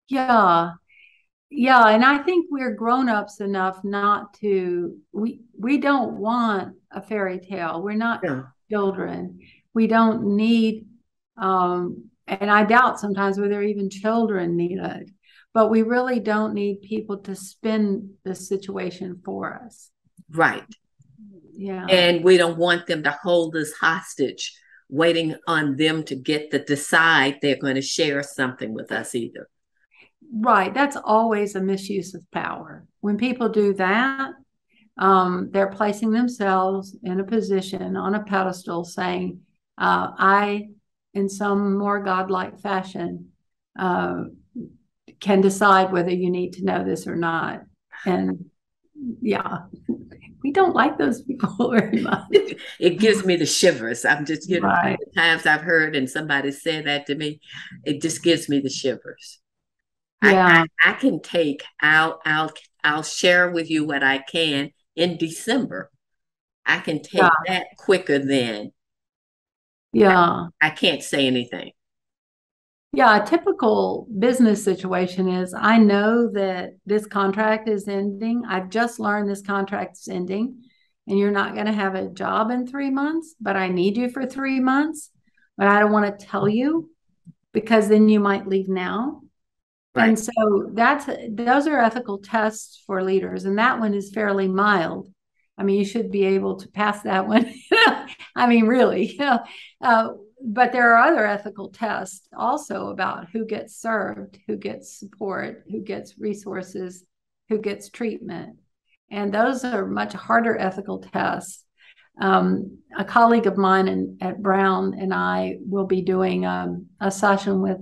Yeah. Yeah, and I think we're grown-ups enough not to we we don't want a fairy tale. We're not yeah. children. We don't need um and I doubt sometimes whether even children need it. But we really don't need people to spin the situation for us. Right. Yeah. And we don't want them to hold us hostage waiting on them to get to decide they're going to share something with us either. Right. That's always a misuse of power. When people do that, um, they're placing themselves in a position on a pedestal saying, Uh, I, in some more godlike fashion, uh, can decide whether you need to know this or not. And yeah, we don't like those people very much. it gives me the shivers. I'm just, you know, right. times I've heard and somebody said that to me, it just gives me the shivers. Yeah. I, I, I can take, I'll, I'll, I'll share with you what I can in December. I can take yeah. that quicker than. Yeah. I, I can't say anything. Yeah, a typical business situation is I know that this contract is ending. I've just learned this contract is ending, and you're not going to have a job in three months, but I need you for three months. But I don't want to tell you because then you might leave now. Right. And so that's those are ethical tests for leaders, and that one is fairly mild. I mean, you should be able to pass that one. I mean, really, you know, uh, but there are other ethical tests also about who gets served, who gets support, who gets resources, who gets treatment. And those are much harder ethical tests. Um, a colleague of mine in, at Brown and I will be doing um, a session with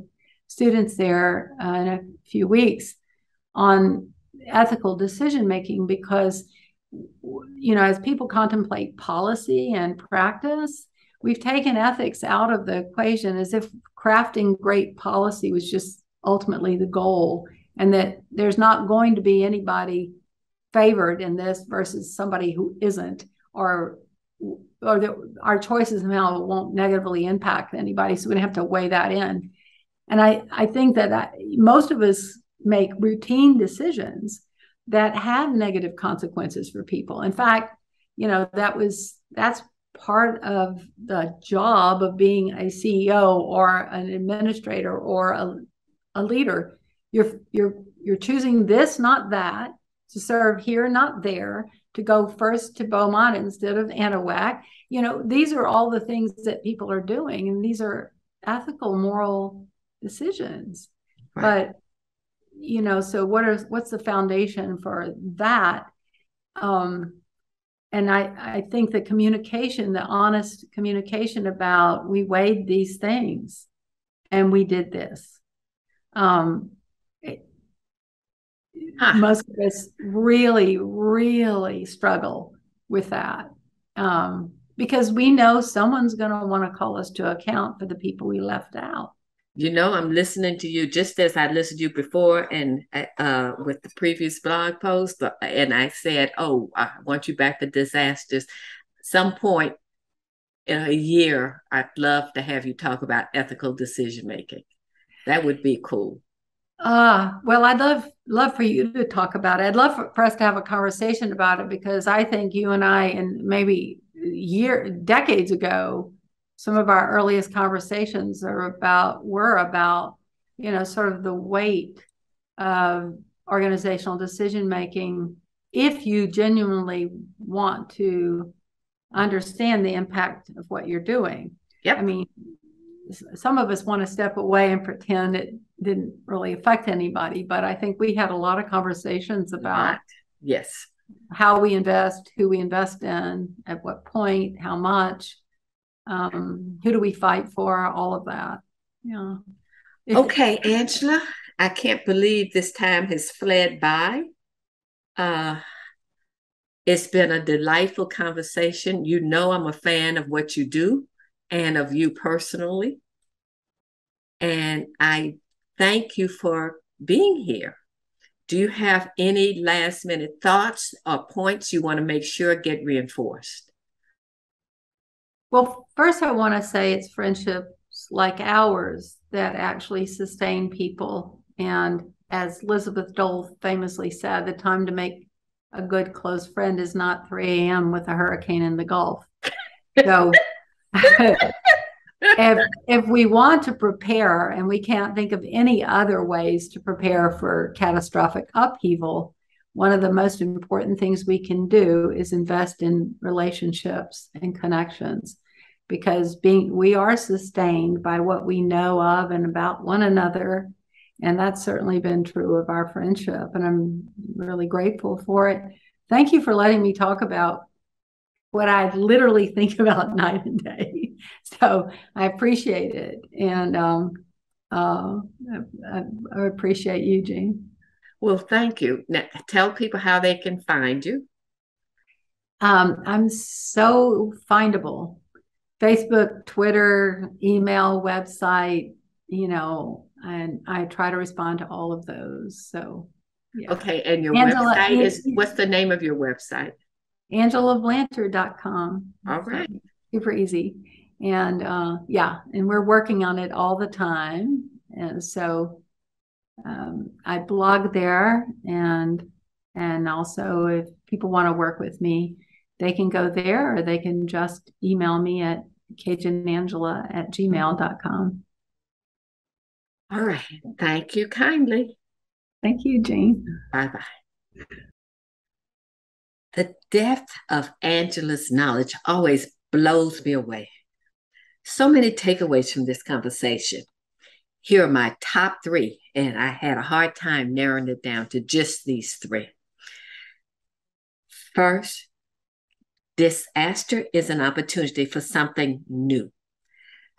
students there uh, in a few weeks on ethical decision making because you know as people contemplate policy and practice we've taken ethics out of the equation as if crafting great policy was just ultimately the goal and that there's not going to be anybody favored in this versus somebody who isn't or or that our choices now won't negatively impact anybody. So we don't have to weigh that in and i i think that I, most of us make routine decisions that have negative consequences for people in fact you know that was that's part of the job of being a CEO or an administrator or a, a leader. You're you're you're choosing this, not that, to serve here, not there, to go first to Beaumont instead of Anahuac. You know, these are all the things that people are doing, and these are ethical, moral decisions. Right. But you know, so what are what's the foundation for that? Um, and I, I think the communication, the honest communication about we weighed these things and we did this. Um, it, huh. Most of us really, really struggle with that um, because we know someone's going to want to call us to account for the people we left out you know i'm listening to you just as i listened to you before and uh, with the previous blog post and i said oh i want you back for disasters. Some point in a year i'd love to have you talk about ethical decision making. That would be cool. Uh well i'd love love for you to talk about it. I'd love for, for us to have a conversation about it because i think you and i and maybe year decades ago some of our earliest conversations are about were about you know sort of the weight of organizational decision making. If you genuinely want to understand the impact of what you're doing. Yeah i mean some of us want to step away and pretend it didn't really affect anybody but i think we had a lot of conversations about yes. how we invest who we invest in at what point how much um, who do we fight for? All of that. Yeah. Okay angela i can't believe this time has fled by. Uh it's been a delightful conversation. You know i'm a fan of what you do and of you personally. And i thank you for being here. Do you have any last minute thoughts or points you want to make sure get reinforced well, first, I want to say it's friendships like ours that actually sustain people. And as Elizabeth Dole famously said, the time to make a good close friend is not 3 a.m. with a hurricane in the Gulf. So, if, if we want to prepare, and we can't think of any other ways to prepare for catastrophic upheaval, one of the most important things we can do is invest in relationships and connections because being we are sustained by what we know of and about one another and that's certainly been true of our friendship and i'm really grateful for it thank you for letting me talk about what i literally think about night and day so I appreciate it. And um, uh, I, I appreciate you, Jean. Well, thank you. Now, tell people how they can find you. Um, I'm so findable. Facebook, Twitter, email, website, you know, and I try to respond to all of those. So, yeah. Okay. And your Angela, website is what's the name of your website? AngelaBlanchard.com. All right. Super easy. And uh, yeah, and we're working on it all the time. And so um, I blog there and and also if people want to work with me, they can go there or they can just email me at cajunangela at gmail.com. Mm-hmm. All right. Thank you kindly. Thank you, Jane. Bye bye. The depth of Angela's knowledge always blows me away. So many takeaways from this conversation. Here are my top three, and I had a hard time narrowing it down to just these three. First, disaster is an opportunity for something new.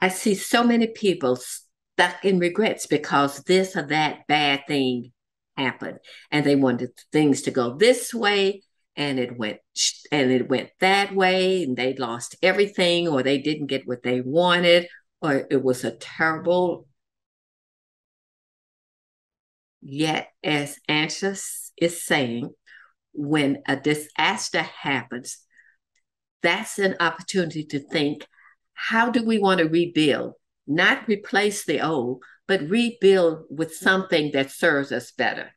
I see so many people stuck in regrets because this or that bad thing happened and they wanted things to go this way and it went and it went that way and they lost everything or they didn't get what they wanted or it was a terrible Yet, as Angela is saying, when a disaster happens, that's an opportunity to think how do we want to rebuild? Not replace the old, but rebuild with something that serves us better.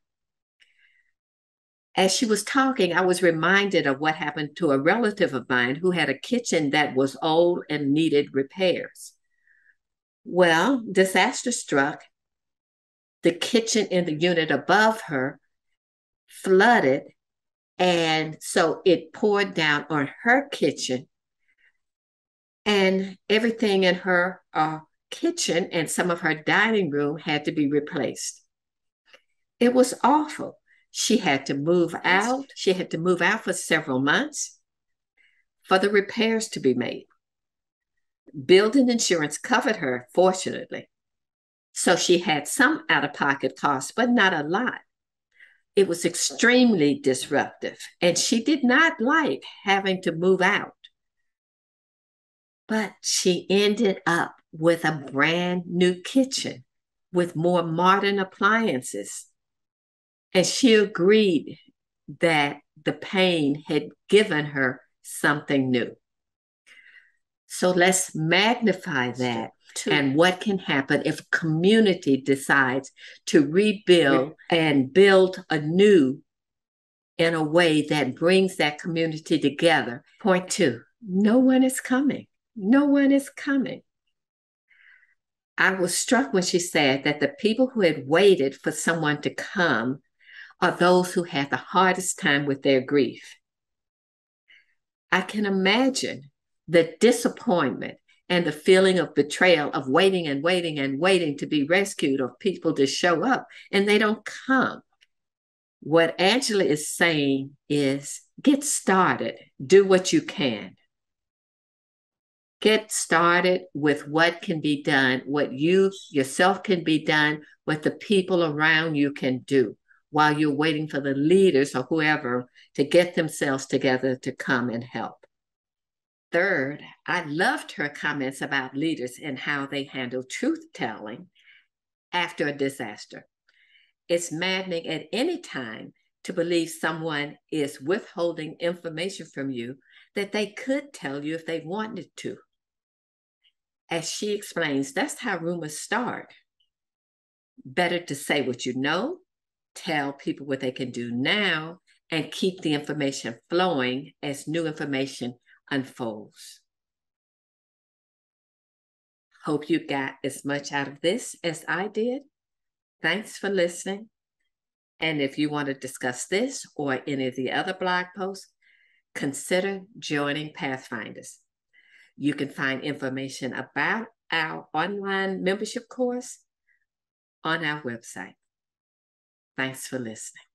As she was talking, I was reminded of what happened to a relative of mine who had a kitchen that was old and needed repairs. Well, disaster struck the kitchen in the unit above her flooded. And so it poured down on her kitchen. And everything in her uh, kitchen and some of her dining room had to be replaced. It was awful. She had to move out. She had to move out for several months for the repairs to be made. Building insurance covered her, fortunately. So she had some out of pocket costs, but not a lot. It was extremely disruptive, and she did not like having to move out. But she ended up with a brand new kitchen with more modern appliances. And she agreed that the pain had given her something new. So let's magnify that and what can happen if community decides to rebuild and build anew in a way that brings that community together. Point two, no one is coming. No one is coming. I was struck when she said that the people who had waited for someone to come are those who had the hardest time with their grief. I can imagine the disappointment and the feeling of betrayal of waiting and waiting and waiting to be rescued or people to show up and they don't come. What Angela is saying is get started, do what you can. Get started with what can be done, what you yourself can be done, what the people around you can do while you're waiting for the leaders or whoever to get themselves together to come and help. Third, I loved her comments about leaders and how they handle truth telling after a disaster. It's maddening at any time to believe someone is withholding information from you that they could tell you if they wanted to. As she explains, that's how rumors start. Better to say what you know, tell people what they can do now, and keep the information flowing as new information unfolds. Hope you got as much out of this as I did. Thanks for listening. And if you want to discuss this or any of the other blog posts, consider joining Pathfinders. You can find information about our online membership course on our website. Thanks for listening.